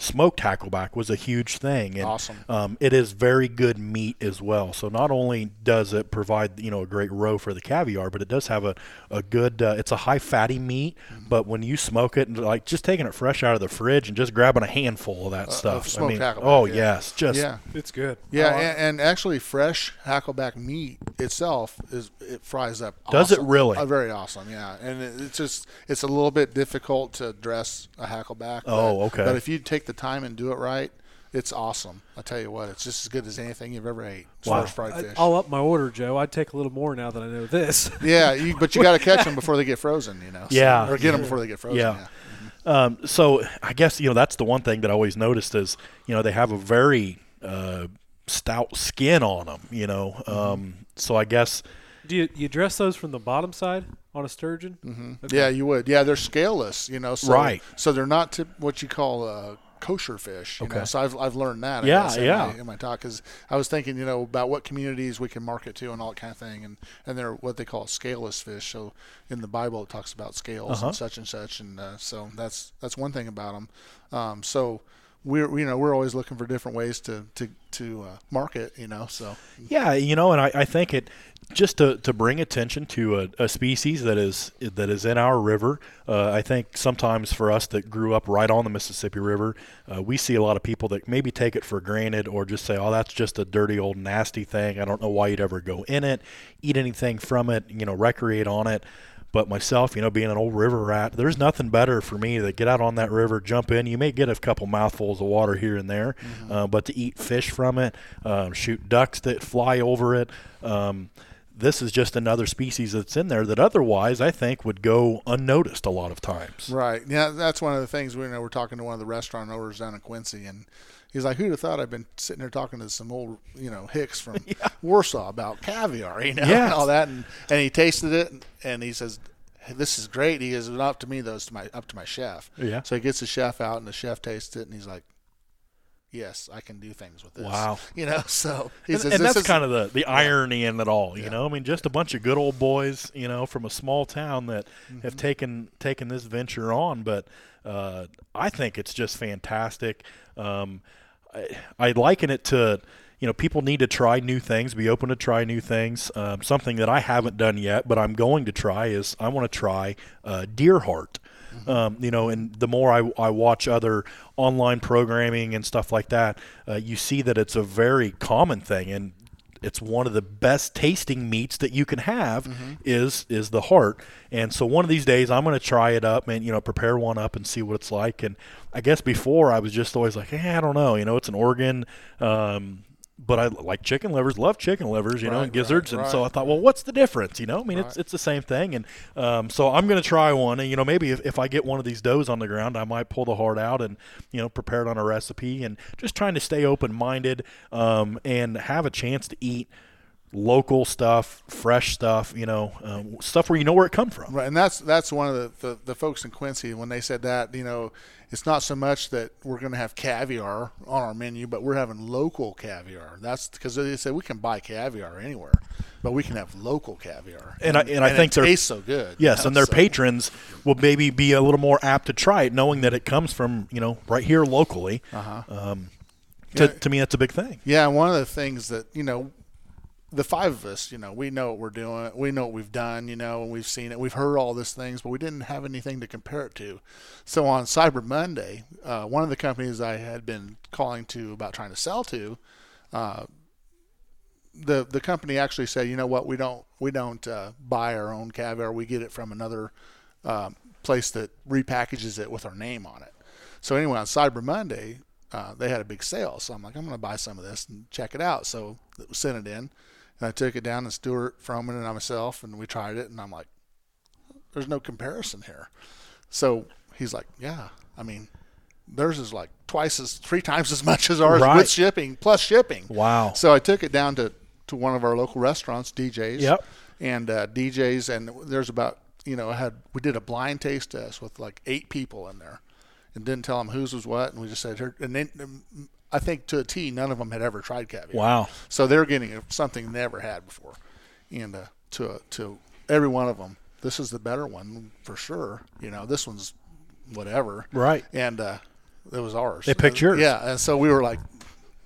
smoked hackleback was a huge thing. And, Awesome. Um, it is very good meat as well. So not only does it provide you know a great roe for the caviar, but it does have a a good. Uh, it's a high fatty meat, Mm-hmm. but when you smoke it, and like just taking it fresh out of the fridge and just grabbing a handful of that Uh, stuff. of smoked I mean, hackleback, oh yeah. yes, just yeah, It's good. yeah, I and, and actually, fresh hackleback meat itself is it fries up. Does it really? Uh, very awesome, yeah. And it, it's just it's a little bit difficult to dress a hackleback. Oh, but- okay. But if you take the time and do it right, it's awesome. I tell you what, it's just as good as anything you've ever ate as Wow. far as fried fish. I'll up my order, Joe. I'd take a little more now that I know this. yeah, you, but you got to catch them before they get frozen, you know. so- Yeah. or get them before they get frozen. Yeah. Yeah. Um, so I guess you know that's the one thing that I always noticed is you know they have a very uh, stout skin on them. You know, Mm-hmm. um, so I guess Do you, you dress those from the bottom side on a sturgeon? Mm-hmm. Yeah, you would. Yeah, they're scaleless, you know. So, Right. So they're not tip, what you call uh, kosher fish. You Okay. know? So I've, I've learned that. I Yeah, guess, in yeah. My, in my talk, because I was thinking, you know, about what communities we can market to and all that kind of thing, and and they're what they call scaleless fish. So in the Bible, it talks about scales Uh-huh. and such and such, and uh, so that's that's one thing about them. Um, so. We're you know we're always looking for different ways to to to uh, market you know so Yeah, you know, and I, I think it just to, to bring attention to a, a species that is that is in our river. Uh, I think sometimes for us that grew up right on the Mississippi River, uh, we see a lot of people that maybe take it for granted or just say, "Oh, that's just a dirty old nasty thing. I don't know why you'd ever go in it, eat anything from it, you know, recreate on it." But myself, you know, being an old river rat, there's nothing better for me to get out on that river, jump in. You may get a couple mouthfuls of water here and there, uh, but to eat fish from it, um, shoot ducks that fly over it. Um, this is just another species that's in there that otherwise I think would go unnoticed a lot of times. Right. Yeah, that's one of the things we you know we're talking to one of the restaurant owners down in Quincy, and he's like, "Who'd have thought I've been sitting there talking to some old you know hicks from Warsaw about caviar, you know, Yes. and all that." And, and he tasted it, and, and he says, hey, "This is great." He goes, "Not up to me though; it's to my up to my chef." Yeah. So he gets the chef out, and the chef tastes it, and he's like. Yes, I can do things with this. Wow. You know, so And, and that's is- kind of the, the irony in it all, you Yeah. know. I mean, just a bunch of good old boys, you know, from a small town that have Mm-hmm. taken taken this venture on. But uh, I think it's just fantastic. Um, I, I liken it to, you know, people need to try new things, be open to try new things. Um, something that I haven't done yet, but I'm going to try is I want to try uh, deer heart. Um, you know, and the more I, I watch other online programming and stuff like that, uh, you see that it's a very common thing, and it's one of the best tasting meats that you can have is is the heart. And so one of these days I'm going to try it up and you know prepare one up and see what it's like. And I guess before I was just always like, hey, I don't know, you know, it's an organ. Um, but I like chicken livers, love chicken livers, you know, and gizzards, right, and so. I thought, well, what's the difference? You know, I mean, it's it's the same thing, and um, so I'm going to try one, and you know, maybe if, if I get one of these does on the ground, I might pull the heart out and you know prepare it on a recipe, and just trying to stay open minded um, and have a chance to eat local stuff, fresh stuff, you know, um, stuff where you know where it come from. Right, and that's that's one of the, the, the folks in Quincy when they said that you know it's not so much that we're going to have caviar on our menu, but we're having local caviar. That's because they said we can buy caviar anywhere, but we can have local caviar. And I- and I think it tastes so good. Yes, and their so- patrons will maybe be a little more apt to try it, knowing that it comes from you know right here locally. Uh-huh. Um, to, Yeah. to me, that's a big thing. Yeah, one of the things that you know, the five of us, you know, we know what we're doing. We know what we've done. You know, and we've seen it. We've heard all these things, but we didn't have anything to compare it to. So on Cyber Monday, uh, one of the companies I had been calling to about trying to sell to, uh, the the company actually said, you know what, we don't we don't uh, buy our own caviar. We get it from another um, place that repackages it with our name on it. So anyway, on Cyber Monday, uh, they had a big sale. So I'm like, I'm going to buy some of this and check it out. So sent it in, and I took it down, and Stuart Froman and I myself, and we tried it, and I'm like, there's no comparison here. So he's like, yeah, I mean, theirs is like twice as, three times as much as ours Right. with shipping plus shipping. Wow. So I took it down to to one of our local restaurants, DJs. Yep. And uh, DJs, and there's about you know, I had we did a blind taste test with like eight people in there, and didn't tell them whose was what, and we just said, here, and then I think to a T, none of them had ever tried caviar. Wow. So they're getting something they never had before, and uh, to to every one of them, this is the better one for sure. You know, this one's whatever. Right. And uh, it was ours. They picked yours. Yeah, and so we were like,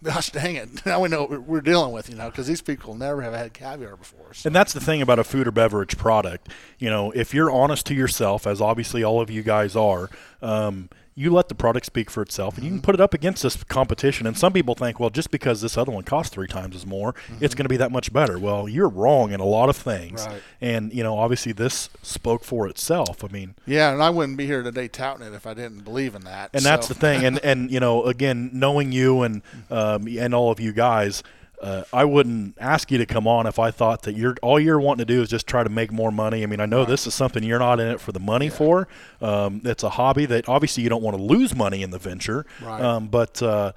gosh dang it! Now we know what we're dealing with, you know, because these people never have had caviar before. So. And that's the thing about a food or beverage product. You know, if you're honest to yourself, as obviously all of you guys are, um, you let the product speak for itself, and you can Mm-hmm. put it up against this competition. And some people think, well, just because this other one costs three times as more, it's going to be that much better. Well, you're wrong in a lot of things. Mm-hmm. Right. And you know, obviously, this spoke for itself. I mean, Yeah, and I wouldn't be here today touting it if I didn't believe in that. and that's the thing. And and you know, again, knowing you and um, and all of you guys. Uh, I wouldn't ask you to come on if I thought that you're all you're wanting to do is just try to make more money. I mean, I know this is something you're not in it for the money for. Um, it's a hobby that obviously you don't want to lose money in the venture. Right. Um, but uh,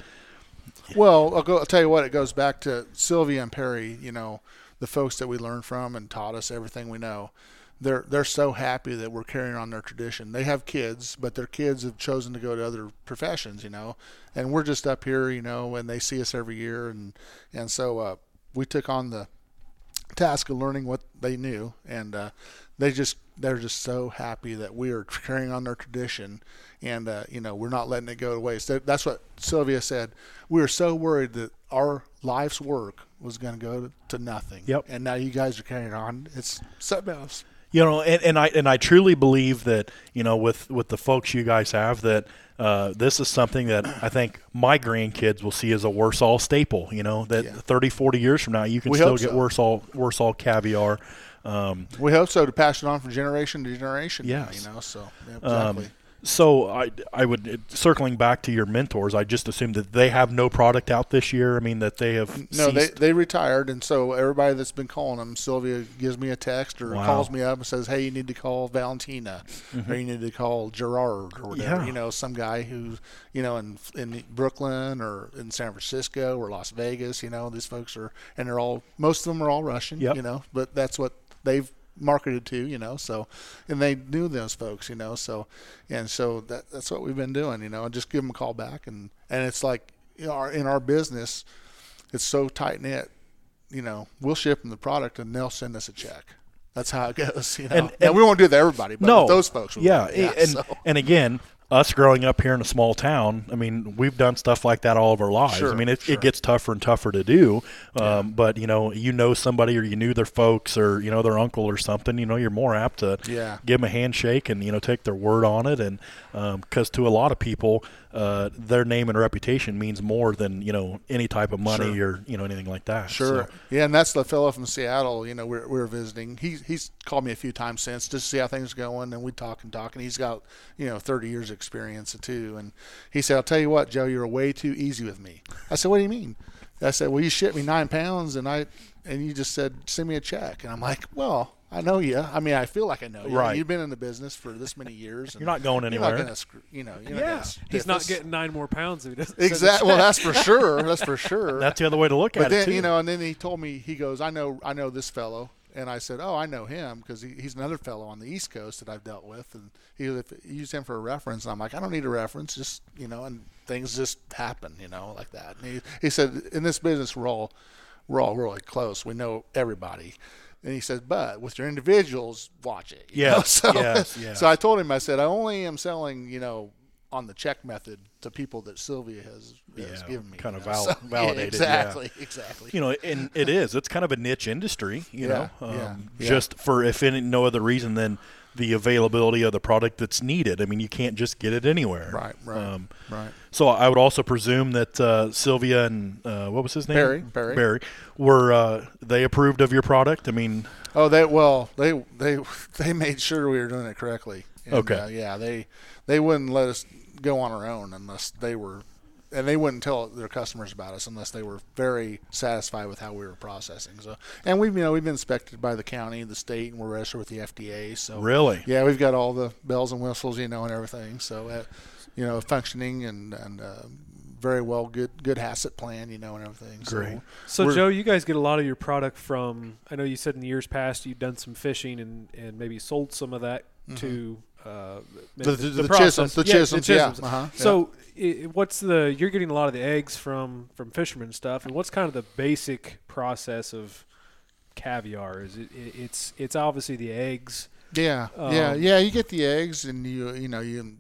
Well, I'll, go, I'll tell you what. It goes back to Sylvia and Perry. You know, the folks that we learned from and taught us everything we know. They're they're so happy that we're carrying on their tradition. They have kids, but their kids have chosen to go to other professions. You know, and we're just up here. You know, and they see us every year, and and so uh, we took on the task of learning what they knew, and uh, they just they're just so happy that we are carrying on their tradition, and uh, you know we're not letting it go to waste. That's what Sylvia said. We were so worried that our life's work was going to go to, nothing. Yep. And now you guys are carrying on. It's something else. You know, and, and I and I truly believe that you know with with the folks you guys have that uh, this is something that I think my grandkids will see as a Warsaw staple. You know that Yeah. 30, 40 years from now you can We still get so. Warsaw Warsaw caviar. Um, We hope so to pass it on from generation to generation. Yeah, You know. So yeah, um, exactly. So I, I would circling back to your mentors. I just assume that they have no product out this year. I mean that they have No, they, ceased. they retired, and so everybody that's been calling them, Sylvia gives me a text or Wow. Mm-hmm. calls me up and says, "Hey, you need to call Valentina, or you need to call Gerard, or whatever." Yeah. You know, some guy who, you know, in in Brooklyn or in San Francisco or Las Vegas. You know, these folks are, and they're all most of them are all Russian. Yep. You know, but that's what they've marketed to. You know, so and they knew those folks. You know, so and so that that's what we've been doing. You know, And just give them a call back, and and it's like you know, our, in our business it's so tight knit. You know, we'll ship them the product and they'll send us a check. That's how it goes. You know, And- now, and- we won't do that to everybody, but no, those folks, we yeah, and so. and again, us growing up here in a small town, I mean, we've done stuff like that all of our lives. Sure, I mean, it, sure. it gets tougher and tougher to do. Um, But you know, you know somebody, or you knew their folks, or you know their uncle or something. You know, you're more apt to Yeah. give them a handshake and you know take their word on it. And because to a lot of people, uh, their name and reputation means more than you know any type of money Sure. or you know anything like that. Sure. So, Yeah, and that's the fellow from Seattle. You know, we're we're visiting. He he's called me a few times since just to see how things are going, and we talk and talk. And he's got you know 30 years experience too. And he said, "I'll tell you what, Joe, you're way too easy with me." I said, "What do you mean?" I said, "Well, you shipped me nine pounds, and I and you just said send me a check." And I'm like, "Well." I know you. I mean, I feel like I know you. Right. You've been in the business for this many years. and You're not going You're anywhere. not gonna, screw- you know, you're Yeah. not gonna He's not us. getting nine more pounds if he doesn't. exactly. Well, that's for sure. That's for sure. that's the other way to look But at then it too. you know, and then he told me he goes, I know, I know this fellow, and I said, oh, I know him because he, he's another fellow on the East Coast that I've dealt with, and he if, used him for a reference, and I'm like, I don't need a reference, just you know, and things just happen, you know, like that. And he, he said, in this business, we're all we're all really close. We know everybody. And he said, but with your individuals, watch it. you know? Yes, So, yes, yes. so I told him, I said, I only am selling, you know, on the check method to people that Sylvia has, has Yeah, given me. kind of val- So- validated, yeah. exactly, exactly. you know, and it is. It's kind of a niche industry, you Yeah, know, um, yeah, yeah. just for if any no other reason than the availability of the product that's needed. I mean, you can't just get it anywhere. Right, right, Um, right. so I would also presume that uh, Sylvia and uh, what was his name? Barry, Barry. Barry were uh, they approved of your product? I mean, Oh, they well, they they they made sure we were doing it correctly. And, Okay. uh, yeah, they they wouldn't let us go on our own unless they were, and they wouldn't tell their customers about us unless they were very satisfied with how we were processing. So, and we've you know we've been inspected by the county, the state, and we're registered with the FDA. So really? Yeah, we've got all the bells and whistles, you know, and everything. So, uh, you know, functioning and and uh, very well, good good HACCP plan, you know, and everything. Great. So We're- Joe, you guys get a lot of your product from. I know you said in the years past you've done some fishing and, and maybe sold some of that to uh. The, the, the, process. chisels, the Yeah, yeah. Uh-huh, yeah. So what's the? You're getting a lot of the eggs from from fishermen and stuff. And what's kind of the basic process of caviar? Is it? it it's it's obviously the eggs. Yeah, yeah, Um, yeah. You get the eggs, and you you know you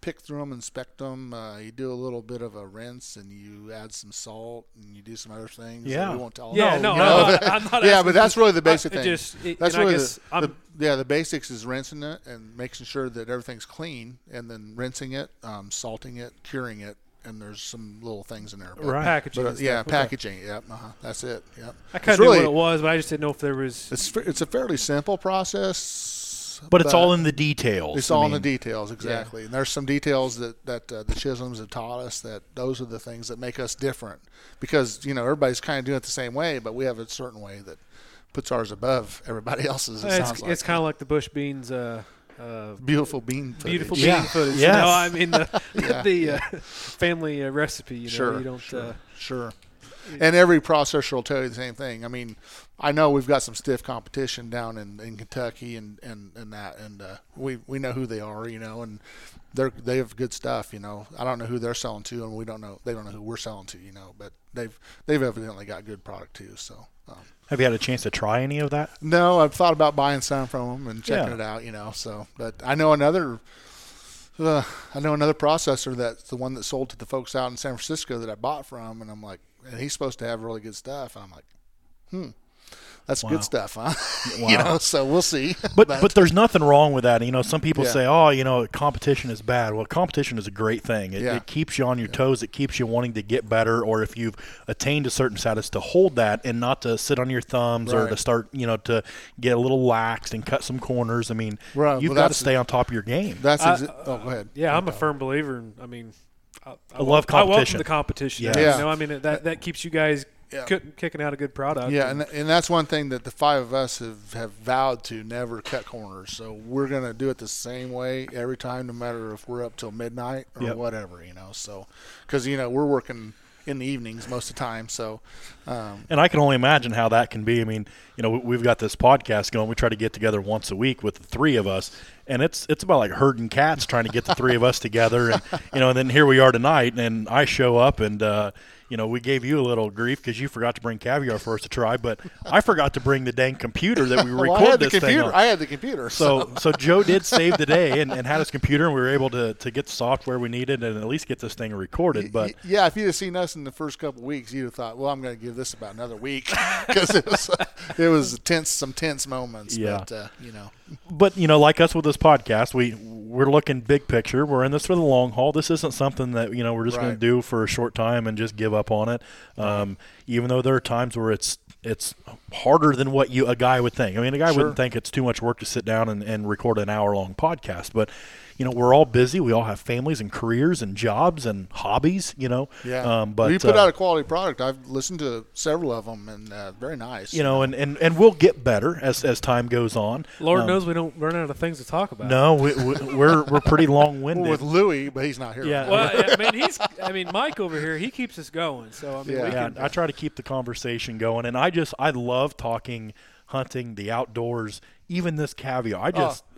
pick through them, inspect them. Uh, you do a little bit of a rinse, and you add some salt, and you do some other things. Yeah. we won't tell. Yeah, them. no, You I'm not, I'm not yeah, but that's really the I- basic it thing. Just, it, that's really the, the yeah the basics is rinsing it and making sure that everything's clean, and then rinsing it, um, salting it, curing it, and there's some little things in there. But, Right. packaging. But, uh, yeah, stuff. Okay. packaging. Yep. Uh-huh, that's it. Yep. I kind of knew really- what it was, but I just didn't know if there was. It's it's a fairly simple process, But it's all in the details. It's I all in the details, exactly. And there's some details that that uh, the Chisholms have taught us that those are the things that make us different. Because you know everybody's kind of doing it the same way, but we have a certain way that puts ours above everybody else's. It It's, sounds like it's kind of like the bush beans. Uh, uh, beautiful bean. Footage. beautiful Yeah. bean footage. Yes. You know, I mean the, Yeah. the uh, family uh, recipe. You know, Sure, you don't. sure. Uh, Sure. And every processor will tell you the same thing. I mean, I know we've got some stiff competition down in, in Kentucky and, and, and that, and uh, we we know who they are, you know, and they're they have good stuff, you know. I don't know who they're selling to, and we don't know they don't know who we're selling to, you know. But they've they've evidently got good product too. So um, Have you had a chance to try any of that? no, I've thought about buying some from them and checking Yeah. it out, you know. So, but I know another. Uh, I know another processor that's the one that sold to the folks out in San Francisco that I bought from, and I'm like, and he's supposed to have really good stuff, and I'm like, hmm, that's Wow. good stuff, huh? Wow. you know, so we'll see. But but there's nothing wrong with that. You know, some people Yeah. say, "Oh, you know, competition is bad." Well, competition is a great thing. It, Yeah. it keeps you on your toes. It keeps you wanting to get better. Or if you've attained a certain status, to hold that and not to sit on your thumbs or to start, you know, to get a little laxed and cut some corners. I mean, Right, you've well, got to stay on top of your game. that's I- exa- oh, go ahead. yeah, I'm a firm believer in. I mean, I, I love wel- I welcome competition. the competition. Yes. Yeah. You know, I mean that that keeps you guys Yeah. ki- kicking out a good product. Yeah, and, and that's one thing that the five of us have, have vowed to never cut corners. So we're going to do it the same way every time, no matter if we're up till midnight or Yep. whatever, you know. So, because, you know, we're working in the evenings most of the time. So, um, And I can only imagine how that can be. I mean, you know, we- we've got this podcast going. We try to get together once a week with the three of us, and it's it's about like herding cats trying to get the three of us together. And you know, and then here we are tonight, and I show up, and uh, you know, we gave you a little grief because you forgot to bring caviar for us to try, but I forgot to bring the dang computer that we well, record I had the this thing on. I had the computer. So, so Joe did save the day and, and had his computer, and we were able to, to get the software we needed and at least get this thing recorded. But yeah, if you'd have seen us in the first couple of weeks, you'd have thought, "Well, I'm going to give this about another week," because it was it was tense, some tense moments. Yeah. But uh, you know, but you know, like us with this podcast, we we're looking big picture. We're in this for the long haul. This isn't something that you know we're just going to do for a short time and just give up on it. Um, even though there are times where it's it's harder than what you a guy would think. I mean, a guy Sure. wouldn't think it's too much work to sit down and, and record an hour long podcast, but you know, we're all busy. We all have families and careers and jobs and hobbies. You know, yeah. Um, but we put uh, out a quality product. I've listened to several of them, and uh, very nice. you know, and, and, and we'll get better as, as time goes on. Lord Um, knows we don't run out of things to talk about. No, we, we, we're we're pretty long Well, winded. with Louis, but he's not here. Yeah. right Well, yeah, I mean, he's. I mean, Mike over here, he keeps us going. So I mean, Yeah. we yeah, can. I try to keep the conversation going, and I just I love talking hunting, the outdoors, even this caviar. I just uh,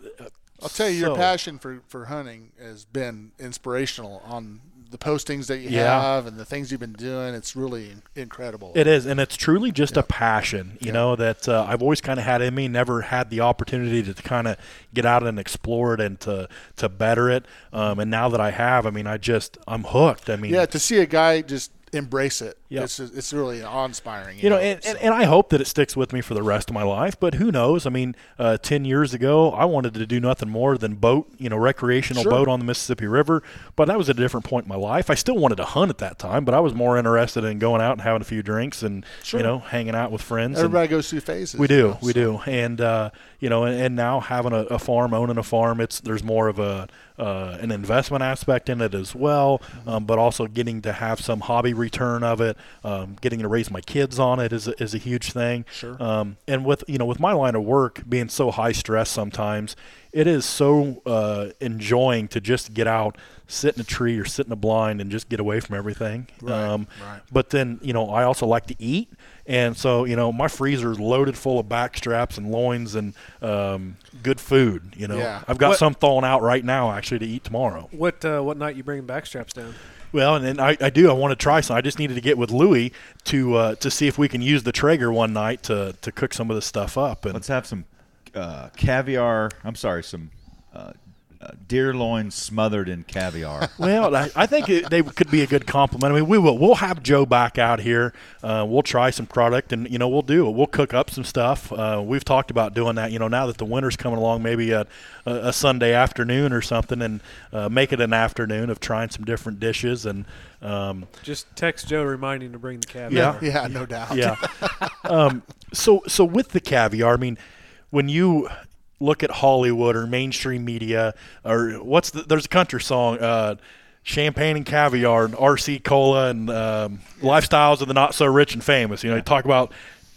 I'll tell you, your passion for, for hunting has been inspirational on the postings that you Yeah. have and the things you've been doing. It's really incredible. It is, and it's truly just a passion, you Yeah. know, that uh, I've always kind of had in me. Never had the opportunity to kind of get out and explore it and to to better it. Um, and now that I have, I mean, I just I'm hooked. I mean, yeah, to see a guy just embrace it, Yeah. it's it's really awe-inspiring. you know, and, so. and, I hope that it sticks with me for the rest of my life. But who knows? I mean, uh, ten years ago, I wanted to do nothing more than boat, you know, recreational Sure. boat on the Mississippi River. But that was at a different point in my life. I still wanted to hunt at that time, but I was more interested in going out and having a few drinks and Sure. you know, hanging out with friends. everybody goes through phases. we you do, know, we so. do, and uh, you know, and, and now having a, a farm, owning a farm, it's there's more of a uh, an investment aspect in it as well, um, but also getting to have some hobby return of it. Um, getting to raise my kids on it is a, is a huge thing. Sure. Um, and with you know with my line of work being so high stress sometimes, it is so uh, enjoying to just get out, sit in a tree or sit in a blind and just get away from everything. Um, Right, right. But then you know I also like to eat, and so you know my freezer is loaded full of back straps and loins and um, good food. You know Yeah. I've got What- some thawing out right now actually to eat tomorrow. What uh, what night you bringing backstraps down? Well, and, then I, I do. I want to try some. I just needed to get with Louie to uh, to see if we can use the Traeger one night to, to cook some of this stuff up. And Let's have some uh, caviar. I'm sorry, some uh, uh, deer loin smothered in caviar. well, I, I think it, they could be a good compliment. I mean, we will. We'll have Joe back out here. Uh, we'll try some product, and you know, we'll do it. We'll cook up some stuff. Uh, we've talked about doing that. You know, now that the winter's coming along, maybe a, a, a Sunday afternoon or something, and uh, make it an afternoon of trying some different dishes. And um, Just text Joe reminding him to bring the caviar. Yeah. Yeah, no doubt. yeah. um, so so with the caviar, I mean, when you look at Hollywood or mainstream media, or what's the, there's a country song, uh, champagne and caviar, and RC cola, and um, lifestyles of the not so rich and famous. You know, you talk about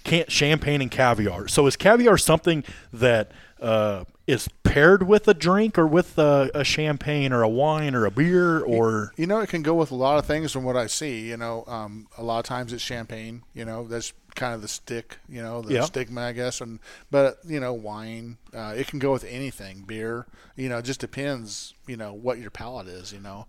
can't champagne and caviar. So is caviar something that uh, is paired with a drink, or with a, a champagne, or a wine, or a beer, or You know, it can go with a lot of things from what I see. You know, um, a lot of times it's champagne. You know, that's kind of the stick. You know, the Yeah. stigma, I guess. And but you know, wine. Uh, it can go with anything. Beer. You know, it just depends. You know what your palate is. You know,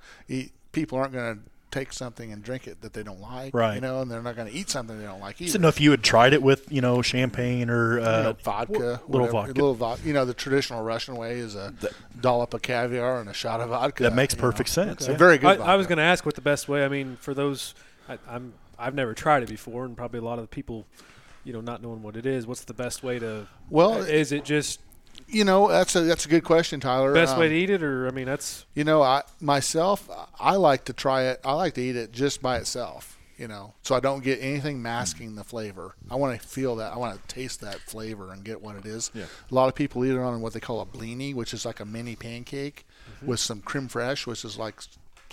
people aren't going to take something and drink it that they don't like. Right. You know, and they're not going to eat something they don't like I either. didn't know if you had tried it with you know champagne or uh, you know, vodka, little whatever, vodka. little vodka. You know, the traditional Russian way is a dollop of caviar and a shot of vodka. That makes you know. perfect sense, It's a yeah. very good. I, I was going to ask what the best way. I mean, for those, I, I'm I've never tried it before, and probably a lot of the people, you know, not knowing what it is. What's the best way to? Well, is it just You know, that's a that's a good question, Tyler. best way Um, to eat it, or I mean, that's You know, I myself, I like to try it. I like to eat it just by itself. You know, so I don't get anything masking the flavor. I want to feel that. I want to taste that flavor and get what it is. Yeah. A lot of people eat it on what they call a blini, which is like a mini pancake with some creme fraiche, which is like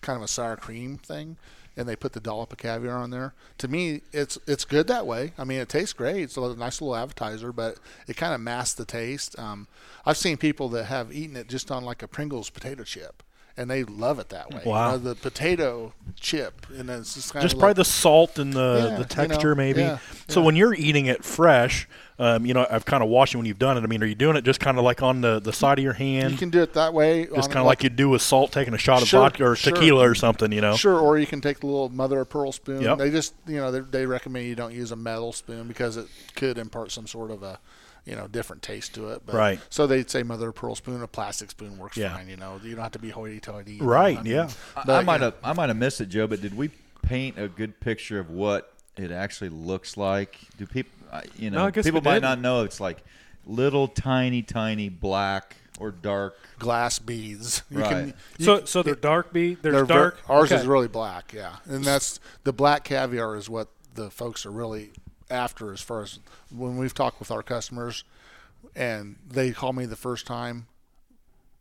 kind of a sour cream thing, and they put the dollop of caviar on there. To me, it's it's good that way. I mean, it tastes great. It's a nice little appetizer, but it kind of masks the taste. Um, I've seen people that have eaten it just on like a Pringles potato chip. And they love it that way. You Wow. know, the potato chip, and it's just kind just of probably like, the salt and the, Yeah, the you know, texture maybe. yeah, So yeah. when you're eating it fresh, um, you know, I've kind of watched it when you've done it. I mean, are you doing it just kind of like on the, the side of your hand, you can do it that way. just kind of like you do with salt, taking a shot of Sure, vodka or sure. tequila or something, you know? Sure, or you can take the little mother of pearl spoon. Yep. They just, you know, they, they recommend you don't use a metal spoon because it could impart some sort of a, you know, different taste to it. But, Right. So they'd say mother of pearl spoon. A plastic spoon works Yeah. fine. You know, you don't have to be hoity-toity. Right, I mean, yeah. I- But, I you might have I might have missed it, Joe. But did we paint a good picture of what it actually looks like? Do people, you know, No, I guess people might did. not know it's like little tiny, tiny black or dark. glass beads. You Right. Can, you so so they're dark beet. There's They're ver- dark. ours okay. is really black, yeah, and that's the black caviar is what the folks are really after as far as when we've talked with our customers, and they call me the first time.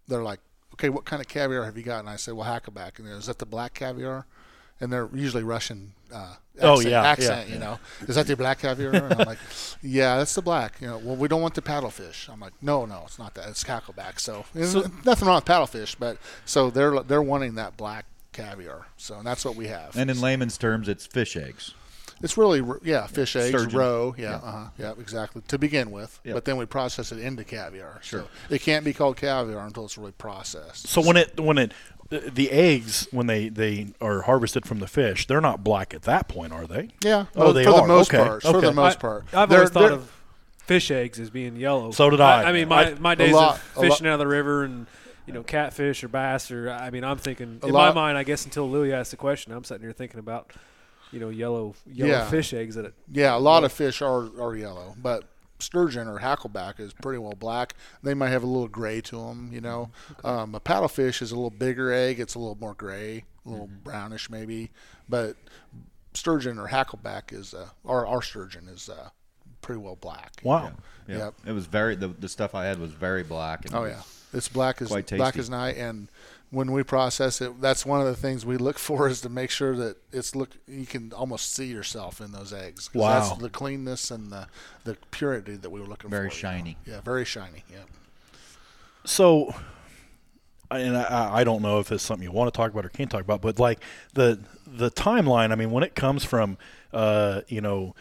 They're like, "Okay, what kind of caviar have you got?" And I say, "Well, hackleback." And is that the black caviar? And they're usually Russian. Uh, Oh, accent, yeah, accent. yeah. You know, is that the black caviar? And I'm like, "Yeah, that's the black." You know, well, we don't want the paddlefish. I'm like, "No, no, it's not that. It's cackleback." So, nothing wrong with paddlefish, but so they're they're wanting that black caviar. So and that's what we have. And in layman's terms, it's fish eggs. It's really yeah, fish eggs, Sturgeon. roe, yeah, Yeah. uh-huh, yeah, exactly. To begin with, Yep. but then we process it into caviar. Sure. So it can't be called caviar until it's really processed. So when it when it the- the eggs when they they are harvested from the fish, they're not black at that point, are they? yeah, Oh, mo- they for are. the most Okay, part. For the most I, part, I've They're- always thought they're- of fish eggs as being yellow. So did I. I, mean, my I- my days lot- of fishing out of the river and you know catfish or bass or I mean, I'm thinking A in lot- my mind. I guess until Louis asked the question, I'm sitting here thinking about you know yellow yellow Yeah. fish eggs that it. Yeah, a lot of fish are, are yellow, but sturgeon or hackleback is pretty well black. They might have a little gray to them, you know. Um, a paddlefish is a little bigger egg; it's a little more gray, a little brownish maybe. But sturgeon or hackleback is, uh, our our sturgeon is uh, pretty well black. Wow. Yeah. Yep. It was very the, the stuff I had was very black. And Oh yeah, it's black as Quite black as night, and when we process it, that's one of the things we look for is to make sure that it's look you can almost see yourself in those eggs. Wow. That's the cleanness and the the purity that we were looking Very for. you know. shiny. Yeah, very shiny. Yeah. So, and I, I don't know if it's something you want to talk about or can't talk about, but like the the timeline. I mean, when it comes from, uh, you know,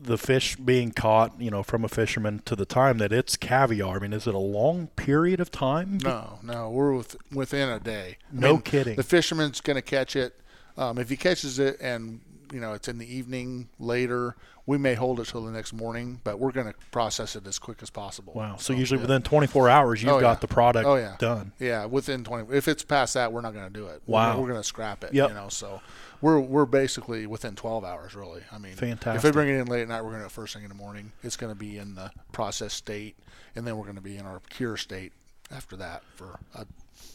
the fish being caught, you know, from a fisherman to the time that it's caviar. I mean, is it a long period of time? No, no, we're with, within a day. I No mean, kidding. The fisherman's going to catch it. Um, if he catches it and you know it's in the evening later, we may hold it till the next morning, but we're going to process it as quick as possible. Wow. So usually yeah. within 24 hours, you've Oh, got yeah. the product Oh, yeah. done. Yeah, within 20. If it's past that, we're not going to do it. We're Wow. gonna- We're, going to scrap it. Yep. You know, so we're we're basically within 12 hours, really. I mean, If Fantastic. they bring it in late at night, we're going to first thing in the morning. It's going to be in the process state, and then we're going to be in our cure state after that for a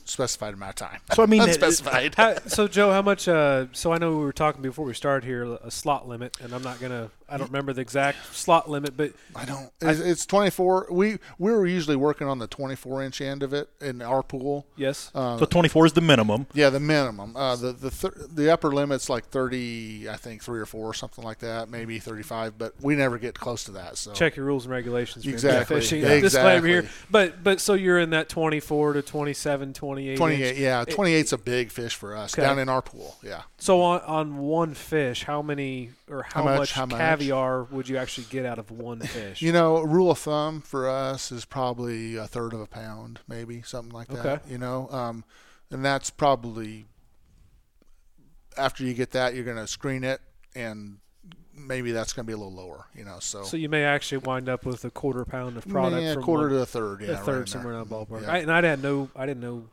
specified amount of time. So, I mean, it- unspecified. How, so Joe, how much? Uh, so I know we were talking before we started here a slot limit, and I'm not gonna. I don't remember the exact slot limit, but I don't. It's, it's 24. We we were usually working on the 24 inch end of it in our pool. yes. Uh, So 24 is the minimum. Yeah, the minimum. Uh, the the thir- the upper limit's like 30, I think three or four, or something like that, maybe 35. But we never get close to that. So Check your rules and regulations. for Exactly. fishing. Yeah. Disclaimer here, but but so you're in that 24 to 27, 28. 28. inch. Yeah, It- 28's a big fish for us Okay. down in our pool. Yeah. So on on one fish, how many or how, How much- much, how much? caviar would you actually get out of one fish? You know, rule of thumb for us is probably a third of a pound, maybe something like that. Okay. You know, um, and that's probably after you get that, you're going to screen it, and maybe that's going to be a little lower. You know, so, so you may actually wind up with a quarter pound of product. yeah, from quarter one, to a third. Yeah, a third in somewhere in that ballpark. Yeah. I, and I didn't know. I didn't know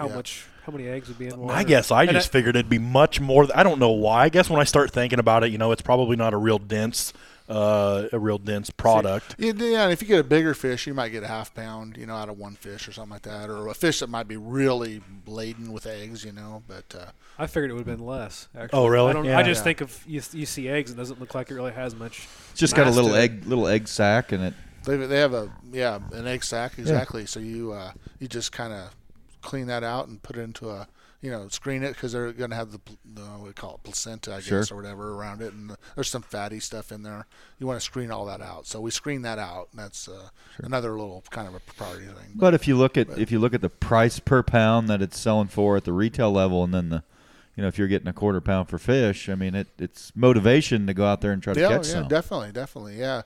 how Yeah. much how many eggs would be in one. I guess I And just figured it'd be much more. I don't know why. I guess when I start thinking about it, you know, it's probably not a real dense, uh, a real dense product. Yeah, yeah, and if you get a bigger fish, you might get a half pound, you know, out of one fish or something like that, or a fish that might be really laden with eggs, you know. But uh, I figured it would have been less. Actually. Oh, really? I, don't, Yeah. I just Yeah. think of you, you see eggs, and it doesn't look like it really has much. It's just got a little egg, little egg sack in it. they they have a yeah an egg sac exactly. So you uh, you just kind of clean that out and put it into a you know screen it because they're going to have the, the what we call it placenta, I Sure. guess, or whatever around it, and there's some fatty stuff in there. You want to screen all that out. So we screen that out, and that's uh, another little kind of a propriety thing. But if you look at if you look at the price per pound that it's selling for at the retail level, and then the, you know, if you're getting a quarter pound for fish, I mean, it it's motivation to go out there and try to yeah, catch yeah, some. definitely, definitely, yeah,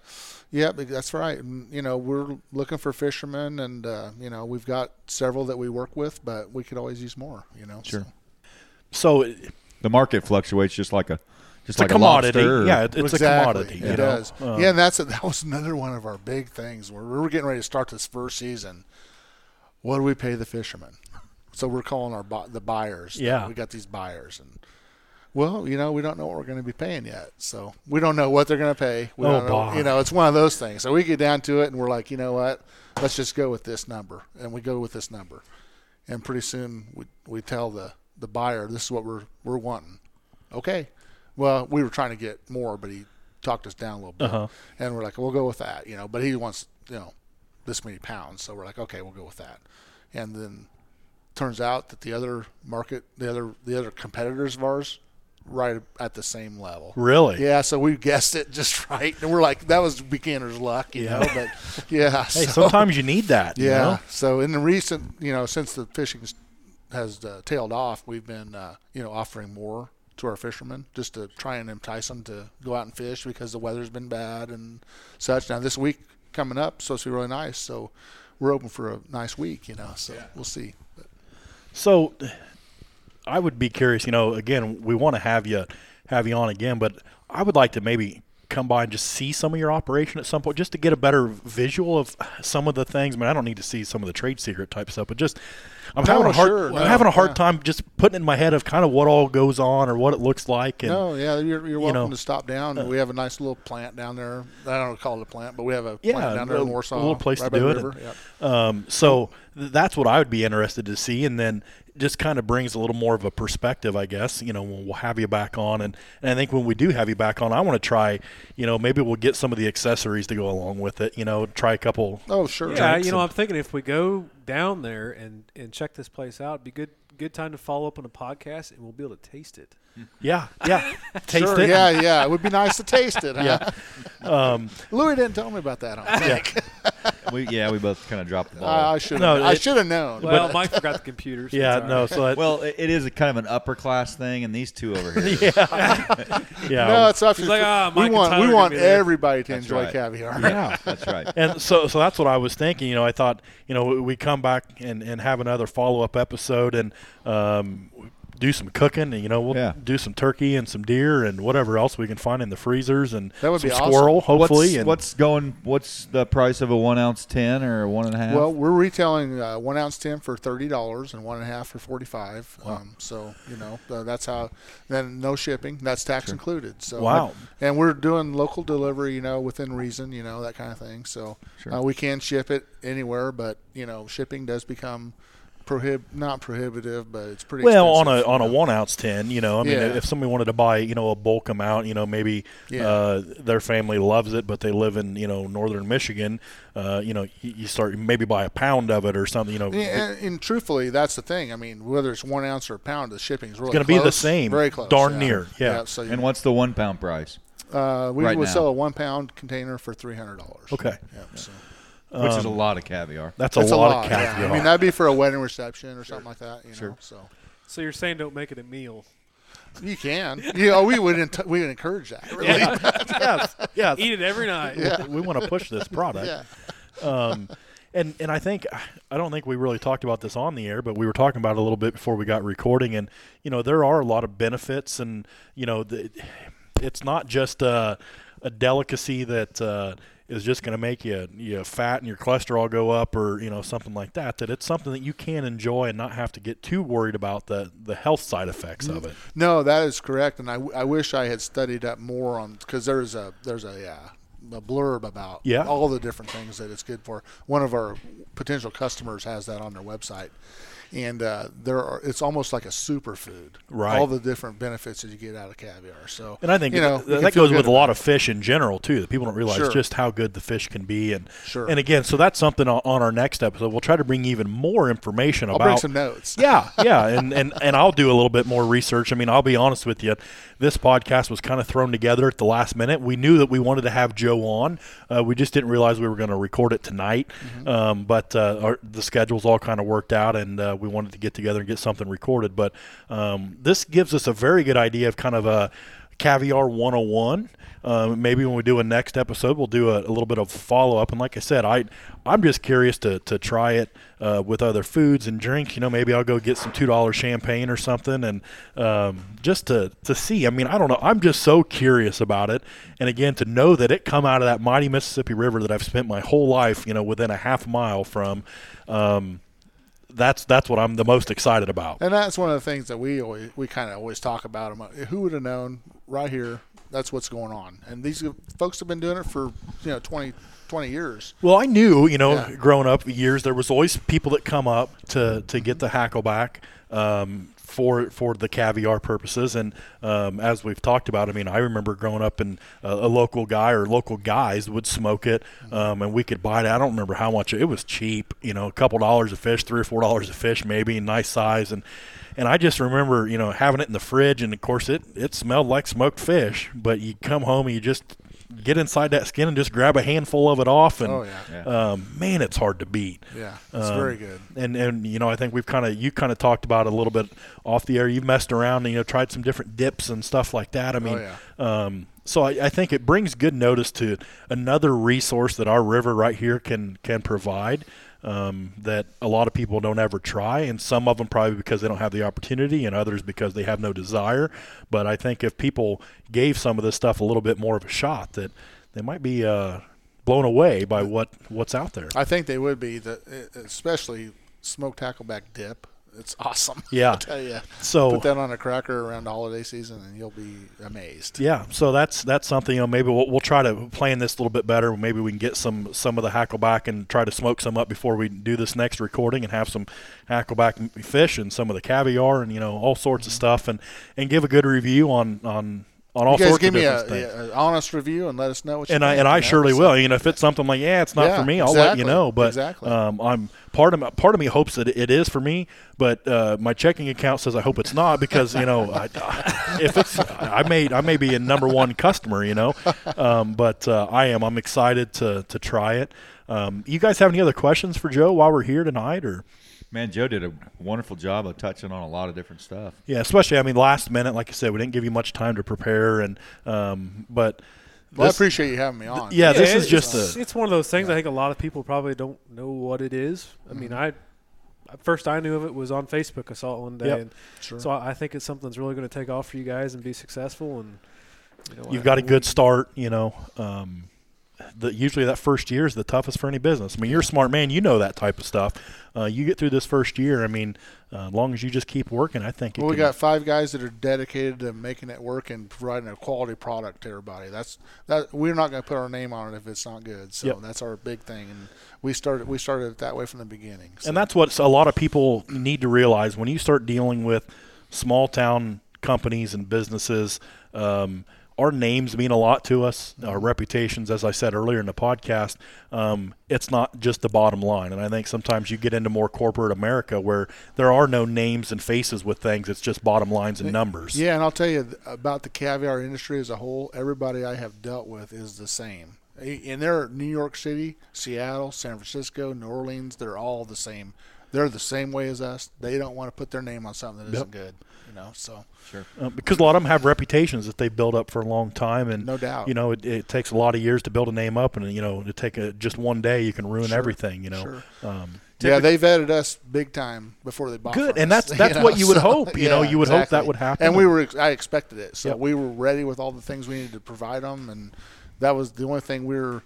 yeah. That's right. And, you know, we're looking for fishermen, and uh, you know, we've got several that we work with, but we could always use more. You know, Sure. so. So the market fluctuates just like a just it's like a commodity. lobster or- yeah, it's exactly. a commodity. It know? does. Um, yeah, and that's that was another one of our big things. Where we were getting ready to start this first season. What do we pay the fishermen? So we're calling our the buyers. Yeah. we got these buyers, and well, you know, we don't know what we're going to be paying yet. So we don't know what they're going to pay. We Oh, don't know, you know, it's one of those things. So we get down to it, and we're like, you know what? Let's just go with this number, and we go with this number, and pretty soon we we tell the the buyer this is what we're we're wanting. Okay. Well, we were trying to get more, but he talked us down a little bit, Uh-huh. and we're like, we'll go with that, you know. But he wants, you know, this many pounds, so we're like, okay, we'll go with that. And then turns out that the other market, the other the other competitors of ours, right at the same level. Really? Yeah, so we guessed it just right, and we're like, that was beginner's luck, you Yeah. know. But yeah, Hey, so- sometimes you need that. you yeah. know? So in the recent, you know, since the fishing has uh, tailed off, we've been, uh, you know, offering more to our fishermen just to try and entice them to go out and fish because the weather's been bad and such. Now this week coming up, supposed to be really nice, so we're open for a nice week, you know. So we'll see. But So, I would be curious. You know, again, we want to have you have you on again, but I would like to maybe come by and just see some of your operation at some point, just to get a better visual of some of the things. I mean, I don't need to see some of the trade secret type stuff, but just I'm No, having a hard sure, I'm having a hard yeah. time just putting in my head of kind of what all goes on or what it looks like. And no, yeah, you're, you're welcome know, uh, to stop down. we have a nice little plant down there. I don't call it a plant, but we have a Yeah, plant down there a- in a little place right to do it, and- Yep. Um, so that's what I would be interested to see, and then just kind of brings a little more of a perspective, I guess. You know, when we'll have you back on, and, and I think when we do have you back on, I want to try. You know, maybe we'll get some of the accessories to go along with it. You know, try a couple. Oh, sure. Yeah, you know, and- I'm thinking if we go down there and, and check this place out, it'd be good good time to follow up on a podcast, and we'll be able to taste it. Yeah, yeah. Taste Sure, it. yeah, yeah. It would be nice to taste it. Huh? Yeah. Um, Louis didn't tell me about that. I don't think. We, yeah, we both kind of dropped the ball. I should. No, I should have known. Well, Mike forgot the computer. so yeah, no. right. So that, well, it, it is a kind of an upper class thing, and these two over here. yeah. yeah. no, it's up to like, ah, we want we want everybody to That's enjoy right. caviar. yeah. That's right. and so so that's what I was thinking. You know, I thought you know we come back and, and have another follow up episode and um, do some cooking and you know we'll Yeah. do some turkey and some deer and whatever else we can find in the freezers and That would some be awesome. squirrel hopefully What's, and what's going? What's the price of a one ounce tin or a one and a half? Well, we're retailing uh, one ounce tin for thirty dollars and one and a half for forty five. Um, so you know uh, that's how. Then no shipping. That's tax included. So Wow. And we're doing local delivery. You know, within reason. You know that kind of thing. So Sure. uh, we can ship it anywhere, but you know shipping does become prohib not prohibitive, but it's pretty. well on a expensive, on a one ounce tin you know I mean Yeah. if somebody wanted to buy you know a bulk amount you know maybe Yeah. uh, their family loves it but they live in you know northern Michigan uh, you know you, you start maybe buy a pound of it or something you know Yeah, and, and truthfully, that's the thing. I mean, whether it's one ounce or a pound, the shipping is really gonna be the same, very close, darn yeah. near, yeah. so and what's the one pound price? uh, we right would now? sell a one pound container for three hundred dollars. Okay. Yeah, so. Which is a lot of caviar. that's a That's lot, of yeah. caviar I mean, that'd be for a wedding reception or something like that. You know, Sure. so So you're saying don't make it a meal. you can. You know, we would ent- we would encourage that. Really. yes yes Eat it every night. Yeah. we want to push this product. Yeah. Um, and and I think I don't think we really talked about this on the air, but we were talking about it a little bit before we got recording. And you know, there are a lot of benefits, and you know, the, it's not just a, a delicacy that. Uh, is just going to make you you fat and your cholesterol go up or you know something like that that it's something that you can enjoy and not have to get too worried about the the health side effects of it No, that is correct, and I, I wish I had studied up more on because there's a there's a yeah, a blurb about Yeah. all the different things that it's good for. One of our potential customers has that on their website, and uh, there are it's almost like a superfood. Right. All the different benefits that you get out of caviar. So And I think you know th- you can that goes with a lot of fish in general too. That people don't realize Sure. just how good the fish can be. And Sure. and again, so that's something on, on our next episode. We'll try to bring even more information I'll about. bring some notes. yeah, yeah, and, and and I'll do a little bit more research. I mean, I'll be honest with you. This podcast was kind of thrown together at the last minute. We knew that we wanted to have Joe on. Uh, we just didn't realize we were going to record it tonight. Mm-hmm. Um, but uh, our, the schedules all kind of worked out, and uh, we wanted to get together and get something recorded. But um, this gives us a very good idea of kind of a caviar 101 um, maybe when we do a next episode we'll do a, a little bit of follow-up. And like i said i i'm just curious to, to try it uh, with other foods and drinks you know maybe i'll go get some two dollar champagne or something and um, just to, to see. I mean i don't know. I'm just so curious about it. And again to know that it come out of that mighty mississippi river that i've spent my whole life you know within a half mile from um, that's that's what i'm the most excited about And that's one of the things that we always we kind of always talk about. Who would have known right here? That's what's going on. And these folks have been doing it for you know 20, 20 years. Well, I knew, you know, Yeah. growing up years, there was always people that come up to, to get the hackleback um, for for the caviar purposes. And um, as we've talked about, I mean, I remember growing up and a, a local guy or local guys would smoke it, um, and we could buy it. I don't remember how much it was cheap, you know, a couple dollars a fish, three or four dollars a fish, maybe, nice size, and. And I just remember, you know, having it in the fridge, and of course, it it smelled like smoked fish. But you come home and you just get inside that skin and just grab a handful of it off, and Oh, yeah. Yeah. um, man, it's hard to beat. Yeah, it's Um, very good. And and you know, I think we've kind of you kind of talked about it a little bit off the air. You've messed around and you know tried some different dips and stuff like that. I mean, yeah. um, so I, I think it brings good notice to another resource that our river right here can can provide. Um, that a lot of people don't ever try, and some of them probably because they don't have the opportunity, and others because they have no desire. But I think if people gave some of this stuff a little bit more of a shot, that they might be uh, blown away by what what's out there. I think they would be the especially smoked hackleback dip. It's awesome. Yeah. I tell you. So Put that on a cracker around the holiday season, and you'll be amazed. Yeah, so that's that's something. You know, maybe we'll, we'll try to plan this a little bit better. Maybe we can get some some of the hackleback and try to smoke some up before we do this next recording, and have some hackleback fish and some of the caviar and you know all sorts of mm-hmm. stuff, and and give a good review on on on all you guys sorts give of me a, an honest review and let us know what you and I and I surely will. You know, if it's something like, yeah, it's not Yeah, for me, I'll let you know. But exactly. um, I'm part of me, part of me hopes that it is for me, but uh, my checking account says I hope it's not because you know, I, if it's I may I may be a number one customer, you know, um, but uh, I am. I'm excited to to try it. Um, you guys have any other questions for Joe while we're here tonight, or? Man, Joe did a wonderful job of touching on a lot of different stuff. Yeah, especially I mean, last minute, like I said, we didn't give you much time to prepare, and um, but Well, I appreciate you having me on. Yeah, this is it's, just it's, a- it's one of those things. I think a lot of people probably don't know what it is. I mean, I first I knew of it was on Facebook. I saw it one day, Yep. and Sure. so I, I think it's something that's really going to take off for you guys and be successful. And you know, you've I- got a good start. You know, um, the, usually that first year is the toughest for any business. I mean, you're a smart man. You know that type of stuff. Uh, you get through this first year. I mean, uh, as long as you just keep working, I think. It Well, we got five guys that are dedicated to making it work and providing a quality product to everybody. That's that. We're not going to put our name on it if it's not good. So Yep. that's our big thing, and we started we started it that way from the beginning. So. And that's what a lot of people need to realize when you start dealing with small town companies and businesses. Um, our names mean a lot to us. Our reputations, as I said earlier in the podcast, um, it's not just the bottom line. And I think sometimes you get into more corporate America where there are no names and faces with things. It's just bottom lines and numbers. Yeah, and I'll tell you about the caviar industry as a whole. Everybody I have dealt with is the same. In their New York City, Seattle, San Francisco, New Orleans, they're all the same. They're the same way as us. They don't want to put their name on something that Yep. not good. You know, so Uh, because a lot of them have reputations that they've built up for a long time, and No doubt. you know it, it takes a lot of years to build a name up, and you know to take a, just one day you can ruin Sure, everything. You know, sure. um, yeah, they vetted us big time before they bought. Good, from and us, that's- that's what you would so, hope, you know, you would hope that would happen. And we were, I expected it, so Yep. we were ready with all the things we needed to provide them, and that was the only thing we were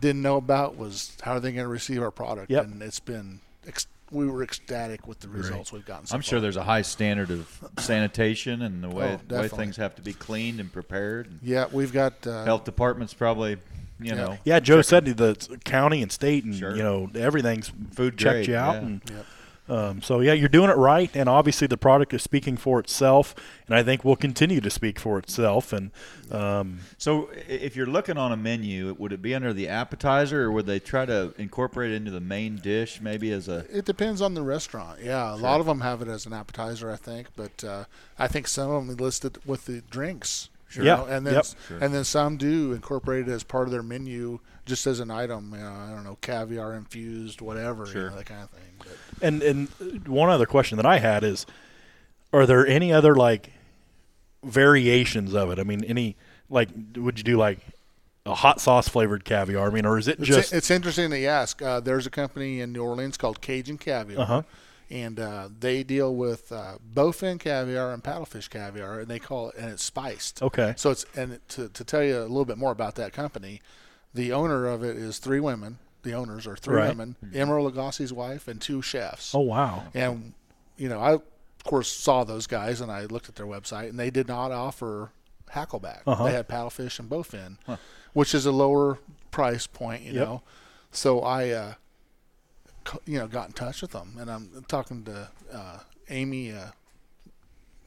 didn't know about was how are they going to receive our product, Yep. and it's been. Ex- we were ecstatic with the results we've gotten. So I'm sure there's a high standard of sanitation and the way, Oh, way things have to be cleaned and prepared. And Yeah, we've got. Uh, health department's probably, you Yeah. know, yeah, Joe said the county and state, and Sure. you know everything's Food checked grade, you out, yeah. and Yep. Um, so yeah, you're doing it right, and obviously the product is speaking for itself, and I think will continue to speak for itself, and um, So, if you're looking on a menu, would it be under the appetizer, or would they try to incorporate it into the main dish, maybe as a? It depends on the restaurant. Yeah, a lot of them have it as an appetizer, I think, but uh, I think some of them list it with the drinks. You Yeah, and then yep. Sure. and then some do incorporate it as part of their menu, just as an item. You know, I don't know, caviar infused, whatever, you know, that kind of thing. But And and one other question that I had is, are there any other like variations of it? I mean, any like would you do like a hot sauce flavored caviar? I mean, or is it it's, just it's interesting that you ask. Uh, there's a company in New Orleans called Cajun Caviar. Uh-huh. And uh, they deal with uh, bowfin caviar and paddlefish caviar, and they call it, and it's spiced. okay? So it's and to, to tell you a little bit more about that company, the owner of it is three women. The owners are three Right. women: Emeril Lagasse's wife and two chefs. Oh wow! And you know, I of course saw those guys and I looked at their website, and they did not offer hackleback. Uh-huh. They had paddlefish and bowfin, which is a lower price point. You Yep. know, so I, uh, you know, got in touch with them, and I'm talking to uh, Amy. Uh,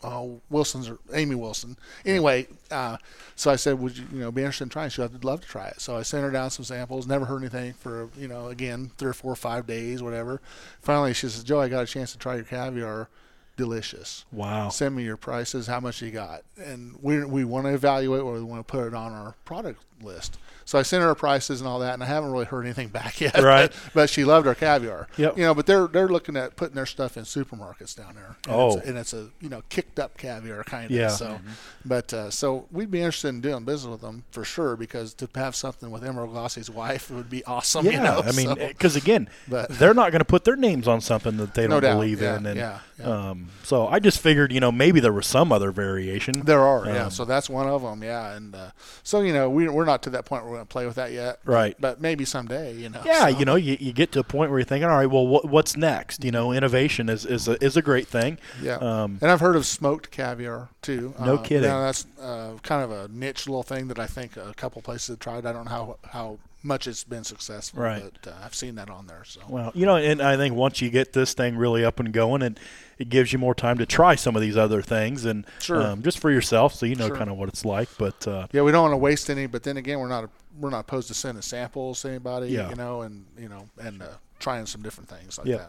oh, Wilson's or Amy Wilson. Anyway, uh, so I said, "Would you, you know, be interested in trying?" She said, "I'd love to try it." So I sent her down some samples. Never heard anything for you know, again, three or four or five days, whatever. Finally, she says, "Joe, I got a chance to try your caviar. Delicious. Wow! Send me your prices. How much you got?" And we we want to evaluate or we want to put it on our product list. So I sent her her prices and all that, and I haven't really heard anything back yet. Right. but she loved our caviar. Yep. You know, but they're they're looking at putting their stuff in supermarkets down there. And Oh. it's, and it's a you know kicked up caviar kind of. Yeah. So, but uh, so we'd be interested in doing business with them for sure because to have something with Emeril Lagasse's wife would be awesome. yeah, you know? I mean, so- because again, But- they're not going to put their names on something that they No don't doubt, believe yeah, in, and yeah, yeah. Um, so I just figured, you know, maybe there was some other variation. There are, yeah. Um, So that's one of them, yeah. And uh, so you know, we we're not to that point where we're going to play with that yet, Right. But maybe someday, you know. Yeah, so. you know, you, you get to a point where you're thinking, all right, well, what, what's next? You know, innovation is is a, is a great thing. Yeah, Um, and I've heard of smoked caviar too. No Uh, kidding. Now that's uh, kind of a niche little thing that I think a couple places have tried. I don't know how how much it's been successful. Right. But uh, I've seen that on there. So Well, you know, and I think once you get this thing really up and going, and it gives you more time to try some of these other things, and Sure. um, just for yourself, so you know Sure. kind of what it's like. But uh, yeah, we don't want to waste any. But then again, we're not we're not opposed to sending samples to anybody. Yeah. You know, and you know, and uh, trying some different things like Yeah.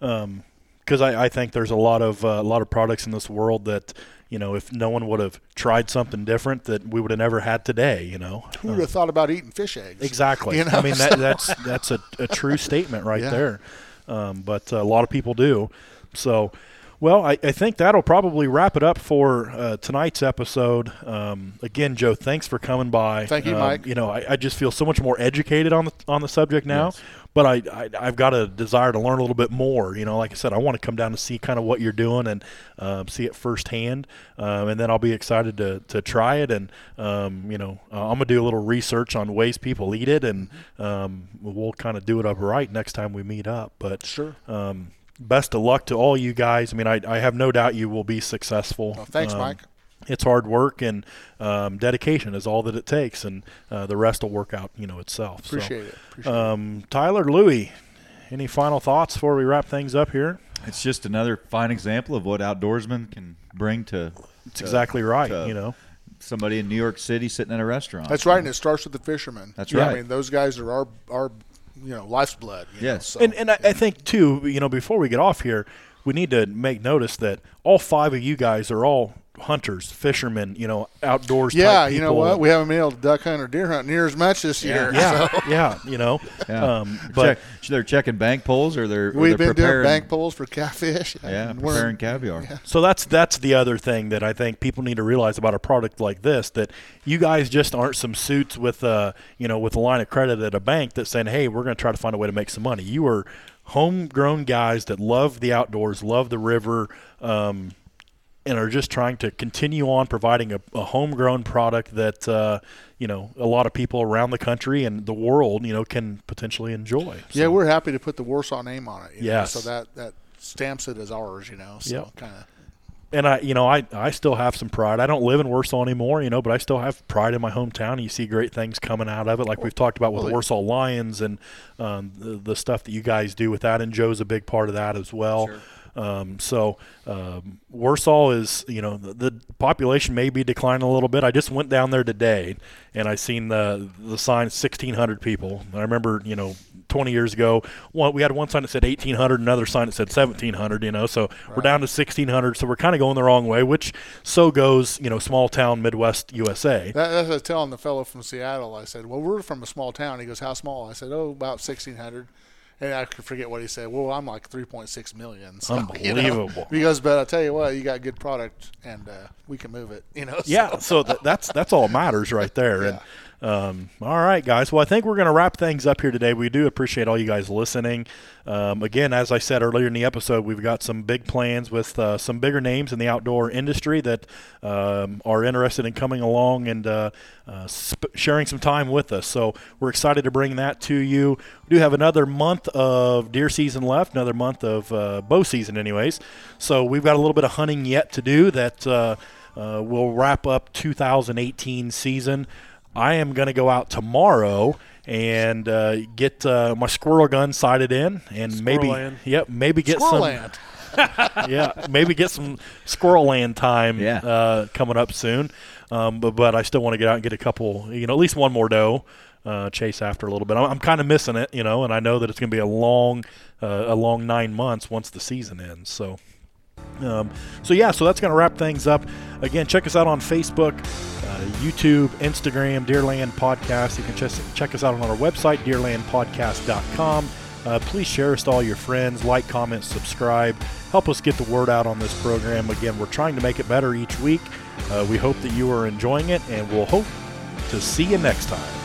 that. because I, I think there's a lot of uh, a lot of products in this world that you know if no one would have tried something different that we would have never had today. You know, Who would have thought about eating fish eggs? Exactly. You know? I mean that that's that's a, a true statement right Yeah. there. Um, but a lot of people do. So, well, I, I think that'll probably wrap it up for uh, tonight's episode. Um, again, Joe, thanks for coming by. Thank you, Um, Mike. You know, I, I just feel so much more educated on the on the subject now. Yes. But I, I I've got a desire to learn a little bit more. You know, like I said, I want to come down to see kind of what you're doing and um, see it firsthand, um, and then I'll be excited to, to try it. And um, you know, uh, I'm gonna do a little research on ways people eat it, and um, we'll kind of do it up right next time we meet up. But Sure. Best of luck to all you guys. I mean, I, I have no doubt you will be successful. Well, thanks, Um, Mike. It's hard work and um, dedication is all that it takes, and uh, the rest will work out, you know, itself. So, Appreciate it. Appreciate um, Tyler, Louie, any final thoughts before we wrap things up here? It's just another fine example of what outdoorsmen can bring to It's exactly right. to- you know, somebody in New York City sitting in a restaurant. That's right, and it starts with the fishermen. That's Yeah, right. I mean, those guys are our our you know life's blood. you know, Yes. so- and and I, I think too, you know, before we get off here, we need to make notice that all five of you guys are all hunters, fishermen, you know, outdoors. yeah, type you know what? We haven't been able to duck hunt or deer hunt near as much this year. Yeah, so yeah, you know, Yeah. um, but Check, they're checking bank poles or they're we've they're been doing bank poles for catfish. Yeah, and we're- preparing caviar. So that's that's the other thing that I think people need to realize about a product like this that you guys just aren't some suits with uh you know with a line of credit at a bank that's saying hey we're going to try to find a way to make some money. You are homegrown guys that love the outdoors, love the river, um, and are just trying to continue on providing a, a homegrown product that uh, you know a lot of people around the country and the world you know can potentially enjoy. Yeah, we're happy to put the Warsaw name on it. Yeah, so that that stamps it as ours. You know. So Yep. kind of. and I, you know, I, I still have some pride. I don't live in Warsaw anymore, you know, but I still have pride in my hometown. You see great things coming out of it, like we've talked about with the Well, Warsaw Lions and um, the, the stuff that you guys do with that. And Joe's a big part of that as well. Um, so um, Warsaw is, you know, the, the population may be declining a little bit. I just went down there today, and I seen the the sign 1,600 people. I remember, you know, 20 years ago, one, we had one sign that said 1,800, another sign that said 1,700. You know, so we're down to 1,600. So we're kind of going the wrong way, which so goes, you know, small town Midwest USA. That, that's what I was telling the fellow from Seattle. I said, "Well, we're from a small town." He goes, "How small?" I said, "Oh, about sixteen hundred. And I could forget what he said. Well, I'm like 3.6 million. So, you know. Unbelievable. He goes, but I'll tell you what, you got good product, and uh, we can move it. You know. so- Yeah, so th- that's that's all matters right there. And um, all right, guys. Well, I think we're going to wrap things up here today. We do appreciate all you guys listening. Um, again, as I said earlier in the episode, we've got some big plans with uh, some bigger names in the outdoor industry that um, are interested in coming along and uh, uh, sp- sharing some time with us. So we're excited to bring that to you. We do have another month of deer season left, another month of uh, bow season, anyways. So we've got a little bit of hunting yet to do that. Uh, uh, we'll wrap up 2018 season. I am going to go out tomorrow and uh, get uh, my squirrel gun sighted in, and maybe land. yep, maybe get Squirrel some land. yeah, maybe get some squirrel land time Yeah. uh, coming up soon. Um, but but I still want to get out and get a couple, you know, at least one more doe. Uh, chase after a little bit. I'm, I'm kind of missing it, you know, and I know that it's going to be a long, uh, a long nine months once the season ends. So, um, so yeah, so that's going to wrap things up. Again, check us out on Facebook, uh, YouTube, Instagram, Deerland Podcast. You can just check us out on our website, deerlandpodcast.com. Uh, please share us to all your friends, like, comment, subscribe. Help us get the word out on this program. Again, we're trying to make it better each week. Uh, we hope that you are enjoying it, and we'll hope to see you next time.